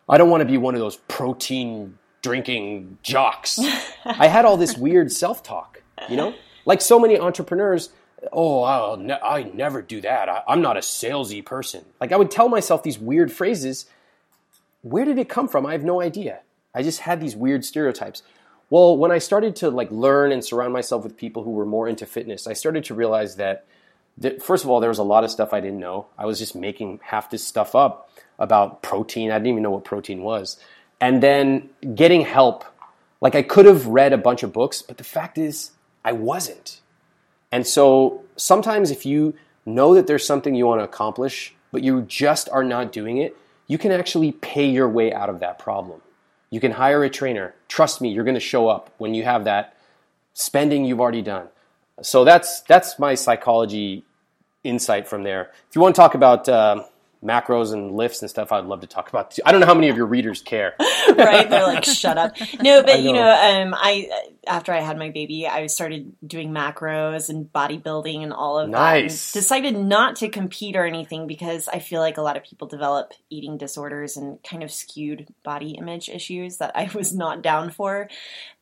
I don't want to be one of those protein drinking jocks. I had all this weird self talk, you know? Like so many entrepreneurs, oh, I'll ne- I never do that. I- I'm not a salesy person. Like I would tell myself these weird phrases. Where did it come from? I have no idea. I just had these weird stereotypes. Well, when I started to like learn and surround myself with people who were more into fitness, I started to realize that, that first of all, there was a lot of stuff I didn't know. I was just making half this stuff up about protein. I didn't even know what protein was. And then getting help. Like I could have read a bunch of books, but the fact is, I wasn't. And so sometimes if you know that there's something you want to accomplish, but you just are not doing it, you can actually pay your way out of that problem. You can hire a trainer. Trust me, you're going to show up when you have that spending you've already done. So that's that's my psychology insight from there. If you want to talk about uh, macros and lifts and stuff, I'd love to talk about. Too. I don't know how many of your readers care.
right? They're like, shut up. No, but know. you know, um, I after I had my baby, I started doing macros and bodybuilding and all of
nice.
that. decided not to compete or anything because I feel like a lot of people develop eating disorders and kind of skewed body image issues that I was not down for.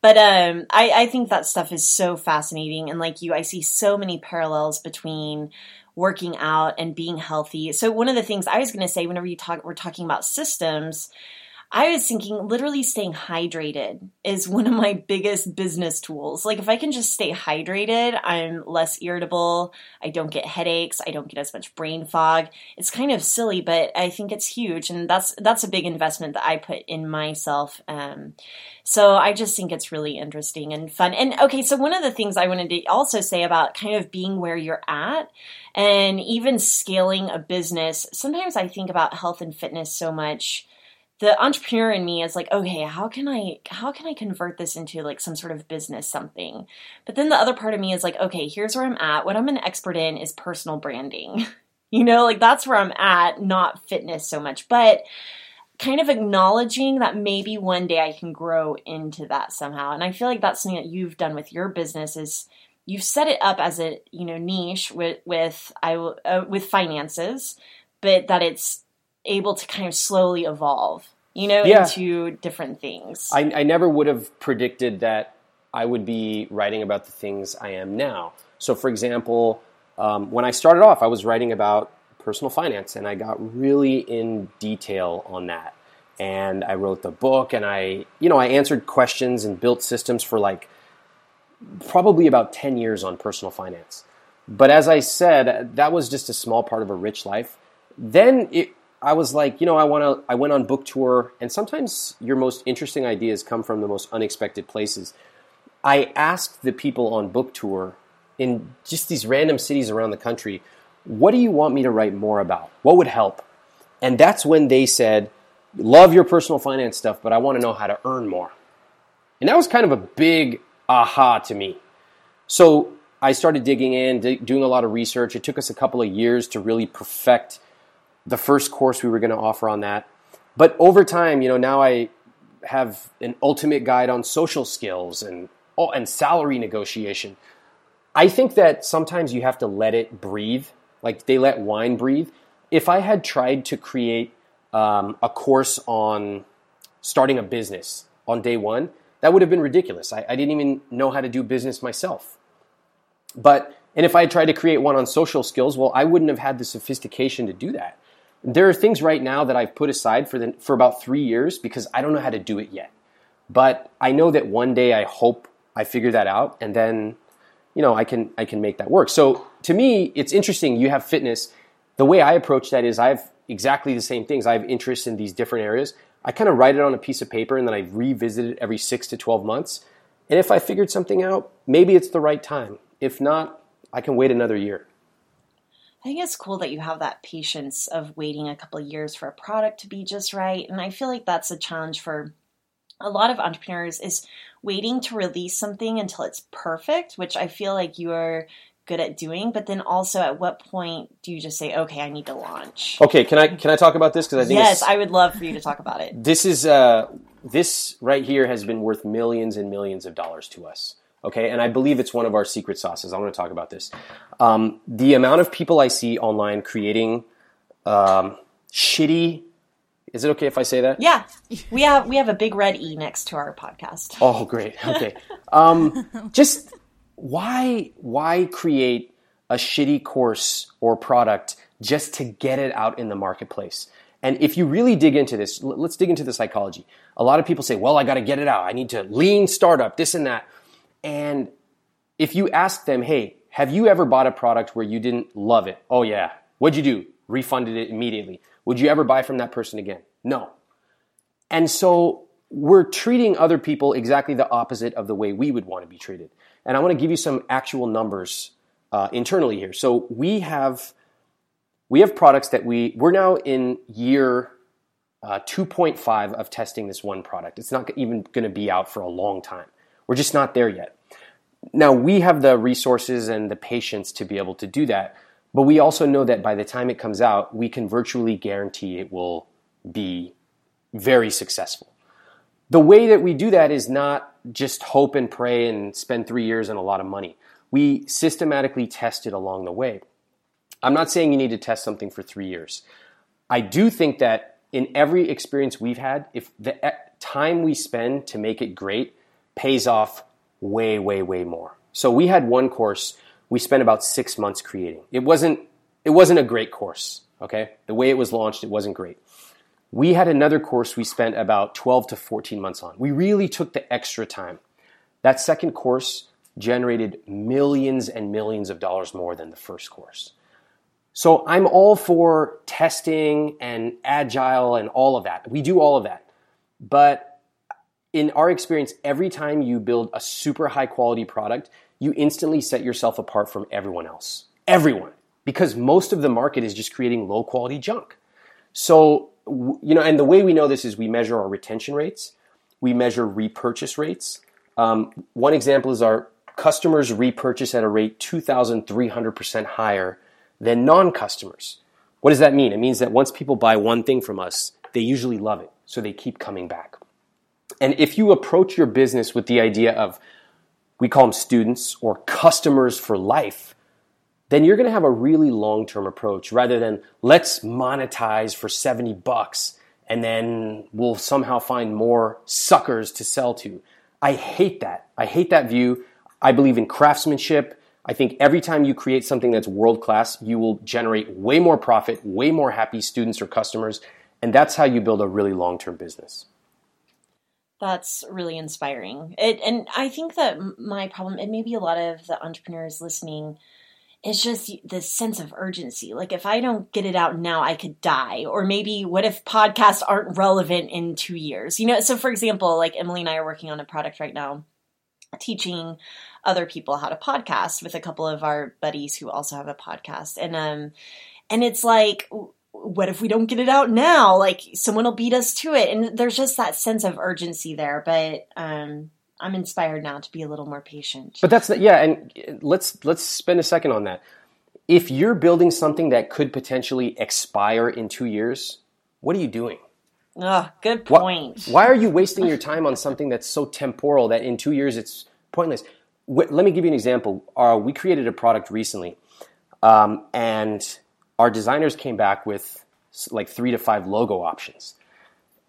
But um, I, I think that stuff is so fascinating, and like you, I see so many parallels between working out and being healthy. So one of the things I was going to say whenever you talk we're talking about systems, I was thinking literally staying hydrated is one of my biggest business tools. Like if I can just stay hydrated, I'm less irritable, I don't get headaches, I don't get as much brain fog. It's kind of silly, but I think it's huge and that's that's a big investment that I put in myself. Um, so I just think it's really interesting and fun. And okay, so one of the things I wanted to also say about kind of being where you're at and even scaling a business, sometimes I think about health and fitness so much the entrepreneur in me is like okay how can i how can i convert this into like some sort of business something? But then the other part of me is like okay here's where i'm at. What i'm an expert in is personal branding. You know like that's where i'm at not fitness so much. But kind of acknowledging that maybe one day i can grow into that somehow. And i feel like that's something that you've done with your business is you've set it up as a you know niche with with I uh, with finances, but that it's able to kind of slowly evolve, you know, yeah. into different things.
I, I never would have predicted that I would be writing about the things I am now. So, for example, um, when I started off, I was writing about personal finance, and I got really in detail on that. And I wrote the book, and I, you know, I answered questions and built systems for like probably about 10 years on personal finance. But as I said, that was just a small part of a rich life. Then it, I was like, you know, I want to. I went on book tour, and sometimes your most interesting ideas come from the most unexpected places. I asked the people on book tour in just these random cities around the country, "What do you want me to write more about? What would help?" And that's when they said, "Love your personal finance stuff, but I want to know how to earn more." And that was kind of a big aha to me. So I started digging in, doing a lot of research. It took us a couple of years to really perfect the first course we were going to offer on that. But over time, you know, now I have an ultimate guide on social skills and oh, and salary negotiation. I think that sometimes you have to let it breathe, like they let wine breathe. If I had tried to create um, a course on starting a business on day one, that would have been ridiculous. I, I didn't even know how to do business myself. But, and if I had tried to create one on social skills, well, I wouldn't have had the sophistication to do that. There are things right now that I've put aside for, the, for about three years because I don't know how to do it yet. But I know that one day I hope I figure that out and then, you know, I can, I can make that work. So to me, it's interesting. You have fitness. The way I approach that is I have exactly the same things. I have interests in these different areas. I kind of write it on a piece of paper and then I revisit it every six to 12 months. And if I figured something out, maybe it's the right time. If not, I can wait another year.
I think it's cool that you have that patience of waiting a couple of years for a product to be just right. And I feel like that's a challenge for a lot of entrepreneurs is waiting to release something until it's perfect, which I feel like you are good at doing. But then also at what point do you just say okay i need to launch
okay can i can i talk about this? Because i think
yes i would love for you to talk about it.
This is uh this right here has been worth millions and millions of dollars to us okay and i believe it's one of our secret sauces i want to talk about this um, the amount of people i see online creating um, shitty is it okay if I say that?
Yeah, we have we have a big red E next to our podcast.
Oh, great. Okay, um, just why why create a shitty course or product just to get it out in the marketplace? And if you really dig into this, let's dig into the psychology. A lot of people say, "Well, I got to get it out. I need to lean startup, this and that." And if you ask them, "Hey, have you ever bought a product where you didn't love it?" "Oh yeah." "What'd you do?" "Refunded it immediately." "Would you ever buy from that person again?" "No." And so we're treating other people exactly the opposite of the way we would want to be treated. And I want to give you some actual numbers uh, internally here. So we have we have products that we we're now in year uh, 2.5 of testing this one product. It's not even going to be out for a long time. We're just not there yet. Now we have the resources and the patience to be able to do that. But we also know that by the time it comes out, we can virtually guarantee it will be very successful. The way that we do that is not just hope and pray and spend three years and a lot of money. We systematically test it along the way. I'm not saying you need to test something for three years. I do think that in every experience we've had, if the time we spend to make it great pays off way, way, way more. So we had one course we spent about six months creating. It wasn't it wasn't a great course. Okay, the way it was launched, it wasn't great. We had another course we spent about 12 to 14 months on. We really took the extra time. That second course generated millions and millions of dollars more than the first course. So I'm all for testing and agile and all of that. We do all of that. But in our experience, every time you build a super high quality product, you instantly set yourself apart from everyone else. Everyone. Because most of the market is just creating low quality junk. So, you know, and the way we know this is we measure our retention rates, we measure repurchase rates. Um, one example is our customers repurchase at a rate 2,300% higher than non customers. What does that mean? It means that once people buy one thing from us, they usually love it, so they keep coming back. And if you approach your business with the idea of, we call them students or customers for life, then you're going to have a really long term approach rather than let's monetize for 70 bucks and then we'll somehow find more suckers to sell to. I hate that. I hate that view. I believe in craftsmanship. I think every time you create something that's world class, you will generate way more profit, way more happy students or customers, and that's how you build a really long term business.
That's really inspiring. It, and I think that my problem, and maybe a lot of the entrepreneurs listening, is just this sense of urgency. Like, if I don't get it out now, I could die. Or maybe, what if podcasts aren't relevant in two years? You know, so for example, like Emily and I are working on a product right now teaching other people how to podcast with a couple of our buddies who also have a podcast. And, um, and it's like, what if we don't get it out now? Like someone will beat us to it. And there's just that sense of urgency there. But um, I'm inspired now to be a little more patient.
But that's the, yeah, and let's let's spend a second on that. If you're building something that could potentially expire in two years, what are you doing?
Oh, good point.
Why, why are you wasting your time on something that's so temporal that in two years it's pointless? Let me give you an example. Uh, we created a product recently, um, and our designers came back with like three to five logo options.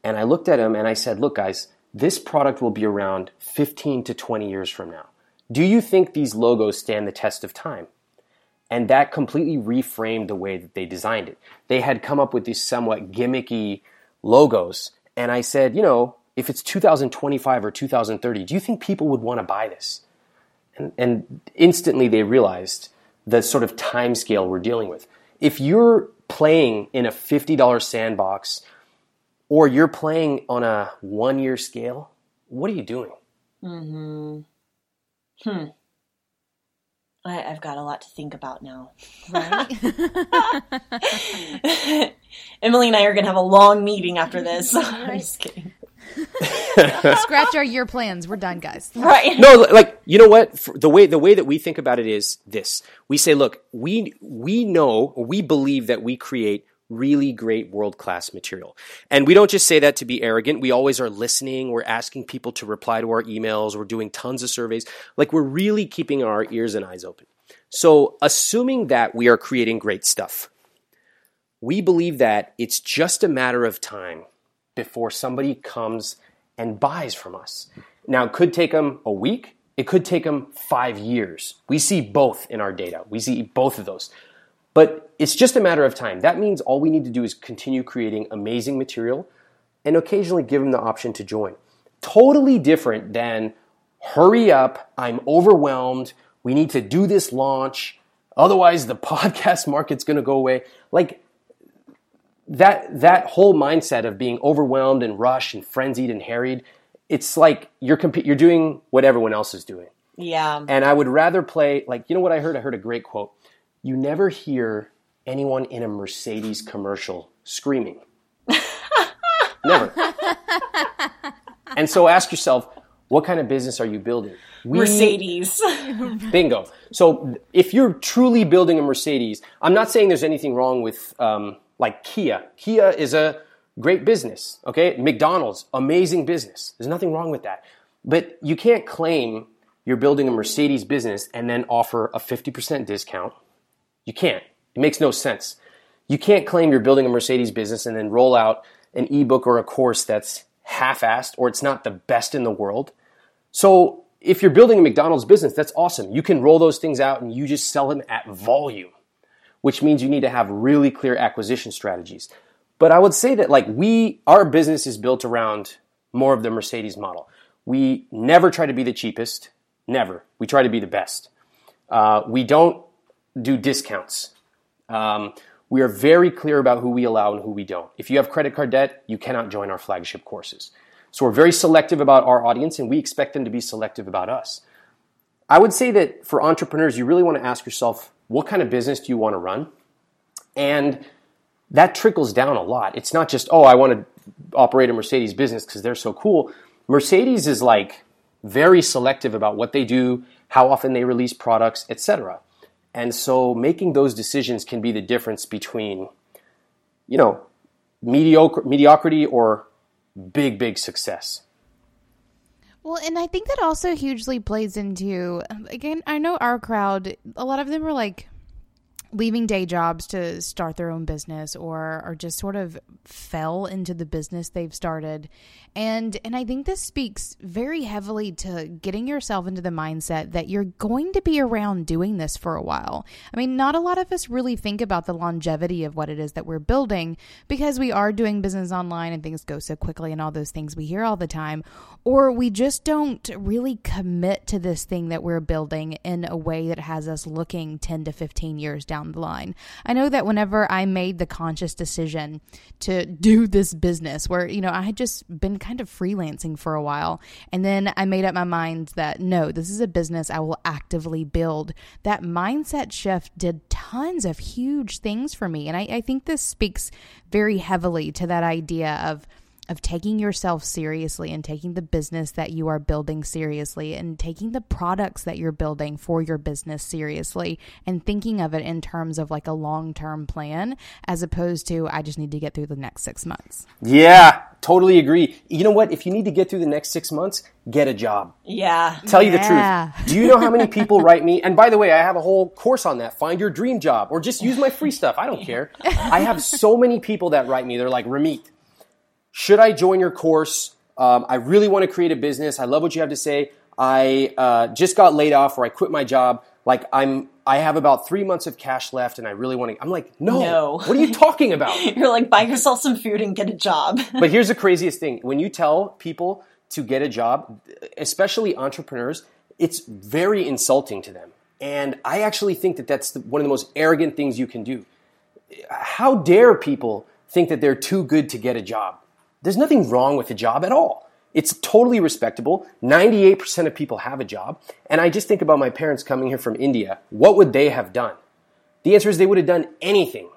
And I looked at them and I said, look, guys, this product will be around 15 to 20 years from now. Do you think these logos stand the test of time? And that completely reframed the way that they designed it. They had come up with these somewhat gimmicky logos. And I said, you know, if it's 2025 or 2030, do you think people would want to buy this? And, and instantly they realized the sort of time scale we're dealing with if you're playing in a $50 sandbox or you're playing on a one year scale, what are you doing?
Hmm. Hmm. I, have got a lot to think about now. Right? Emily and I are going to have a long meeting after this. I'm just kidding.
Scratch our year plans. We're done, guys.
Right.
No, like you know what? the way the way that we think about it is this: we say, look, we we know, we believe that we create really great world class material, and we don't just say that to be arrogant. We always are listening. We're asking people to reply to our emails. We're doing tons of surveys. Like we're really keeping our ears and eyes open. So, assuming that we are creating great stuff, we believe that it's just a matter of time before somebody comes and buys from us. Now, it could take them a week, it could take them five years. We see both in our data, we see both of those. But it's just a matter of time. That means all we need to do is continue creating amazing material and occasionally give them the option to join. Totally different than hurry up, I'm overwhelmed, we need to do this launch, otherwise the podcast market's gonna go away. Like, that that whole mindset of being overwhelmed and rushed and frenzied and harried, it's like you're comp- you're doing what everyone else is doing.
Yeah.
And I would rather play like you know what I heard? I heard a great quote. You never hear anyone in a Mercedes commercial screaming. never. and so ask yourself, what kind of business are you building? We,
Mercedes.
Bingo. So if you're truly building a Mercedes, I'm not saying there's anything wrong with um, like Kia. Kia is a great business. Okay, McDonald's, amazing business. There's nothing wrong with that. But you can't claim you're building a Mercedes business and then offer a 50% discount. You can't. It makes no sense. You can't claim you're building a Mercedes business and then roll out an ebook or a course that's half-assed or it's not the best in the world. So if you're building a McDonald's business, that's awesome. You can roll those things out and you just sell them at volume, which means you need to have really clear acquisition strategies. But I would say that like we, our business is built around more of the Mercedes model. We never try to be the cheapest, never. We try to be the best. Uh, we don't do discounts. Um, we are very clear about who we allow and who we don't. If you have credit card debt, you cannot join our flagship courses. So we're very selective about our audience and we expect them to be selective about us. I would say that for entrepreneurs, you really want to ask yourself, what kind of business do you want to run? And that trickles down a lot. It's not just, oh, I want to operate a Mercedes business because they're so cool. Mercedes is like very selective about what they do, how often they release products, etc. And so making those decisions can be the difference between, you know, mediocre, mediocrity or big, big success.
Well, and I think that also hugely plays into, um, again, I know our crowd, a lot of them are like, leaving day jobs to start their own business or or just sort of fell into the business they've started and and I think this speaks very heavily to getting yourself into the mindset that you're going to be around doing this for a while. I mean, not a lot of us really think about the longevity of what it is that we're building because we are doing business online and things go so quickly and all those things we hear all the time or we just don't really commit to this thing that we're building in a way that has us looking 10 to 15 years down the line. I know that whenever I made the conscious decision to do this business, where, you know, I had just been kind of freelancing for a while, and then I made up my mind that no, this is a business I will actively build. That mindset shift did tons of huge things for me. And I, I think this speaks very heavily to that idea of of taking yourself seriously and taking the business that you are building seriously and taking the products that you're building for your business seriously and thinking of it in terms of like a long term plan as opposed to, I just need to get through the next six months.
Yeah, totally agree. You know what? If you need to get through the next six months, get a job.
Yeah.
Tell you
Yeah.
the truth. Do you know how many people write me? And by the way, I have a whole course on that. Find your dream job or just use my free stuff. I don't care. I have so many people that write me. They're like, Ramit, should I join your course? Um, I really want to create a business. I love what you have to say. I uh, just got laid off or I quit my job. Like I'm, I have about three months of cash left, and I really want to. I'm like, no.
No.
What are you talking about?
You're like, buy yourself some food and get a job.
but here's the craziest thing: when you tell people to get a job, especially entrepreneurs, it's very insulting to them. And I actually think that that's the, one of the most arrogant things you can do. How dare people think that they're too good to get a job? There's nothing wrong with a job at all. It's totally respectable. 98% of people have a job. And I just think about my parents coming here from India. What would they have done? The answer is they would have done anything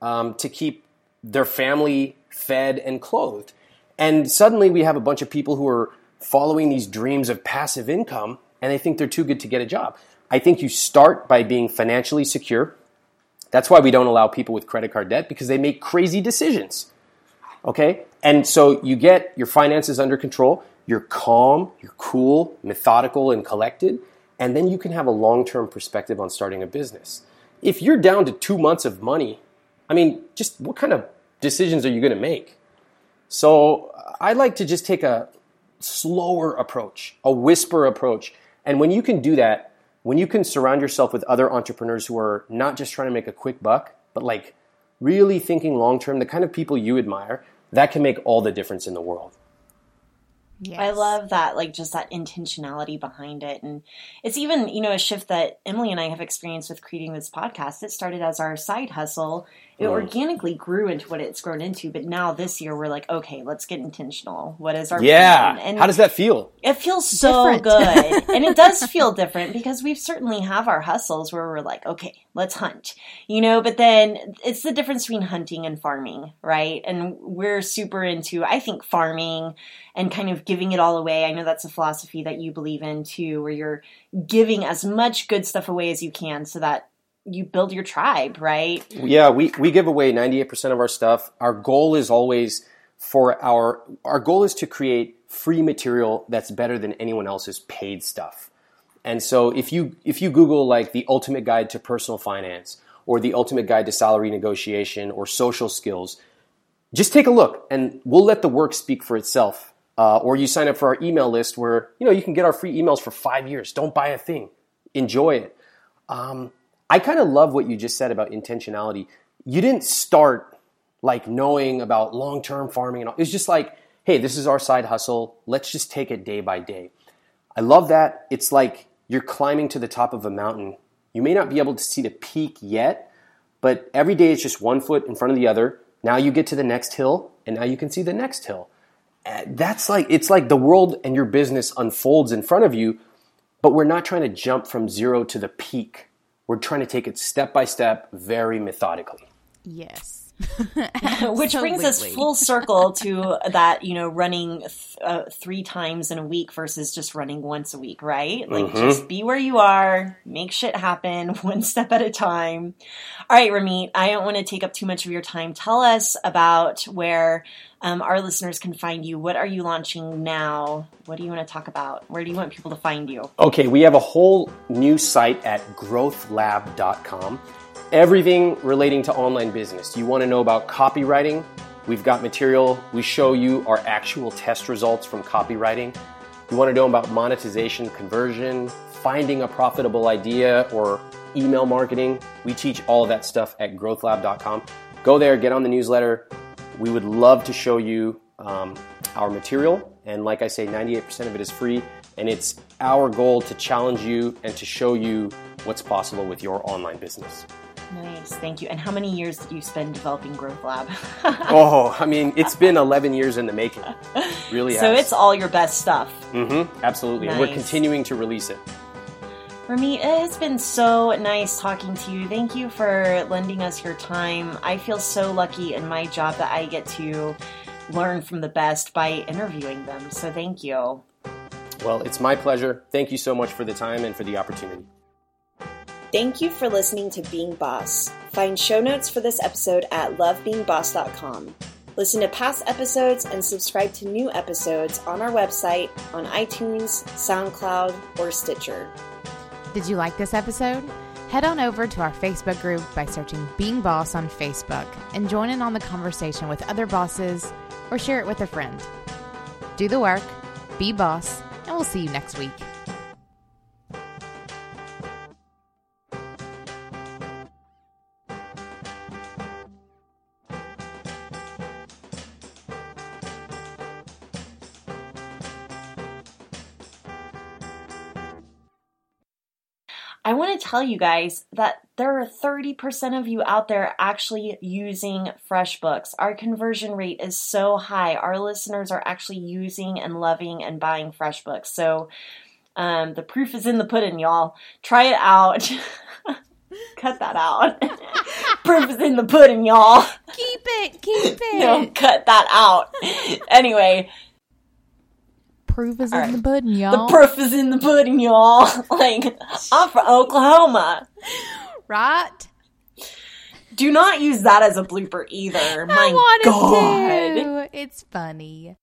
um, to keep their family fed and clothed. And suddenly we have a bunch of people who are following these dreams of passive income and they think they're too good to get a job. I think you start by being financially secure. That's why we don't allow people with credit card debt because they make crazy decisions. Okay? And so you get your finances under control, you're calm, you're cool, methodical, and collected, and then you can have a long term perspective on starting a business. If you're down to two months of money, I mean, just what kind of decisions are you going to make? So I like to just take a slower approach, a whisper approach. And when you can do that, when you can surround yourself with other entrepreneurs who are not just trying to make a quick buck, but like really thinking long term, the kind of people you admire, that can make all the difference in the world.
Yes.
I love that, like just that intentionality behind it. And it's even, you know, a shift that Emily and I have experienced with creating this podcast. It started as our side hustle it organically grew into what it's grown into. But now this year we're like, okay, let's get intentional. What is our
Yeah.
plan? And
How does that feel?
it feels so
Different.
good. and it does feel different because we've certainly have our hustles where we're like, okay, let's hunt. You know, but then it's the difference between hunting and farming, right? And we're super into I think farming and kind of giving it all away. I know that's a philosophy that you believe in too, where you're giving as much good stuff away as you can so that you build your tribe, right?
Yeah, we, we give away 98% of our stuff. Our goal is always for our our goal is to create free material that's better than anyone else's paid stuff. And so if you if you Google like the ultimate guide to personal finance or the ultimate guide to salary negotiation or social skills, just take a look and we'll let the work speak for itself. Uh, or you sign up for our email list where you know you can get our free emails for five years. Don't buy a thing, enjoy it. Um, I kind of love what you just said about intentionality. You didn't start like knowing about long term farming and all. It's just like, hey, this is our side hustle. Let's just take it day by day. I love that. It's like you're climbing to the top of a mountain. You may not be able to see the peak yet, but every day it's just one foot in front of the other. Now you get to the next hill, and now you can see the next hill. Uh, That's like, it's like the world and your business unfolds in front of you, but we're not trying to jump from zero to the peak. We're trying to take it step by step, very methodically.
Yes.
Which brings us full circle to that, you know, running th- uh, three times in a week versus just running once a week, right? Like, just be where you are, make shit happen, one step at a time. All right, Ramit, I don't want to take up too much of your time. Tell us about where um, our listeners can find you. What are you launching now? What do you want to talk about? Where do you want people to find you?
Okay, we have a whole new site at growthlab.com. Everything relating to online business. You want to know about copywriting? We've got material. We show you our actual test results from copywriting. You want to know about monetization, conversion, finding a profitable idea, or email marketing? We teach all of that stuff at growthlab.com. Go there, get on the newsletter. We would love to show you um, our material. And like I say, 98% of it is free. And it's our goal to challenge you and to show you what's possible with your online business.
Nice, thank you. And how many years did you spend developing Growth Lab?
Oh, I mean, it's been 11 years in the making. Really
so
has.
it's all your best stuff.
Mm-hmm, absolutely. And we're continuing to release it.
Ramit, it has been so nice talking to you. Thank you for lending us your time. I feel so lucky in my job that I get to learn from the best by interviewing them. So thank you.
Well, it's my pleasure. Thank you so much for the time and for the opportunity.
Thank you for listening to Being Boss. Find show notes for this episode at lovebeingboss.com. Listen to past episodes and subscribe to new episodes on our website, on iTunes, SoundCloud, or Stitcher.
Did you like this episode? Head on over to our Facebook group by searching Being Boss on Facebook and join in on the conversation with other bosses or share it with a friend. Do the work, be boss, and we'll see you next week.
To tell you guys that there are 30% of you out there actually using FreshBooks. Our conversion rate is so high. Our listeners are actually using and loving and buying FreshBooks. So um, the proof is in the pudding, y'all. Try it out. cut that out. proof is in the pudding, y'all.
Keep it, keep it.
No, cut that out. anyway,
Proof is
All
in
right.
the pudding, y'all.
The proof is in the pudding, y'all. like, I'm from Oklahoma.
right?
Do not use that as a blooper either. My
I want
God.
to. It's funny.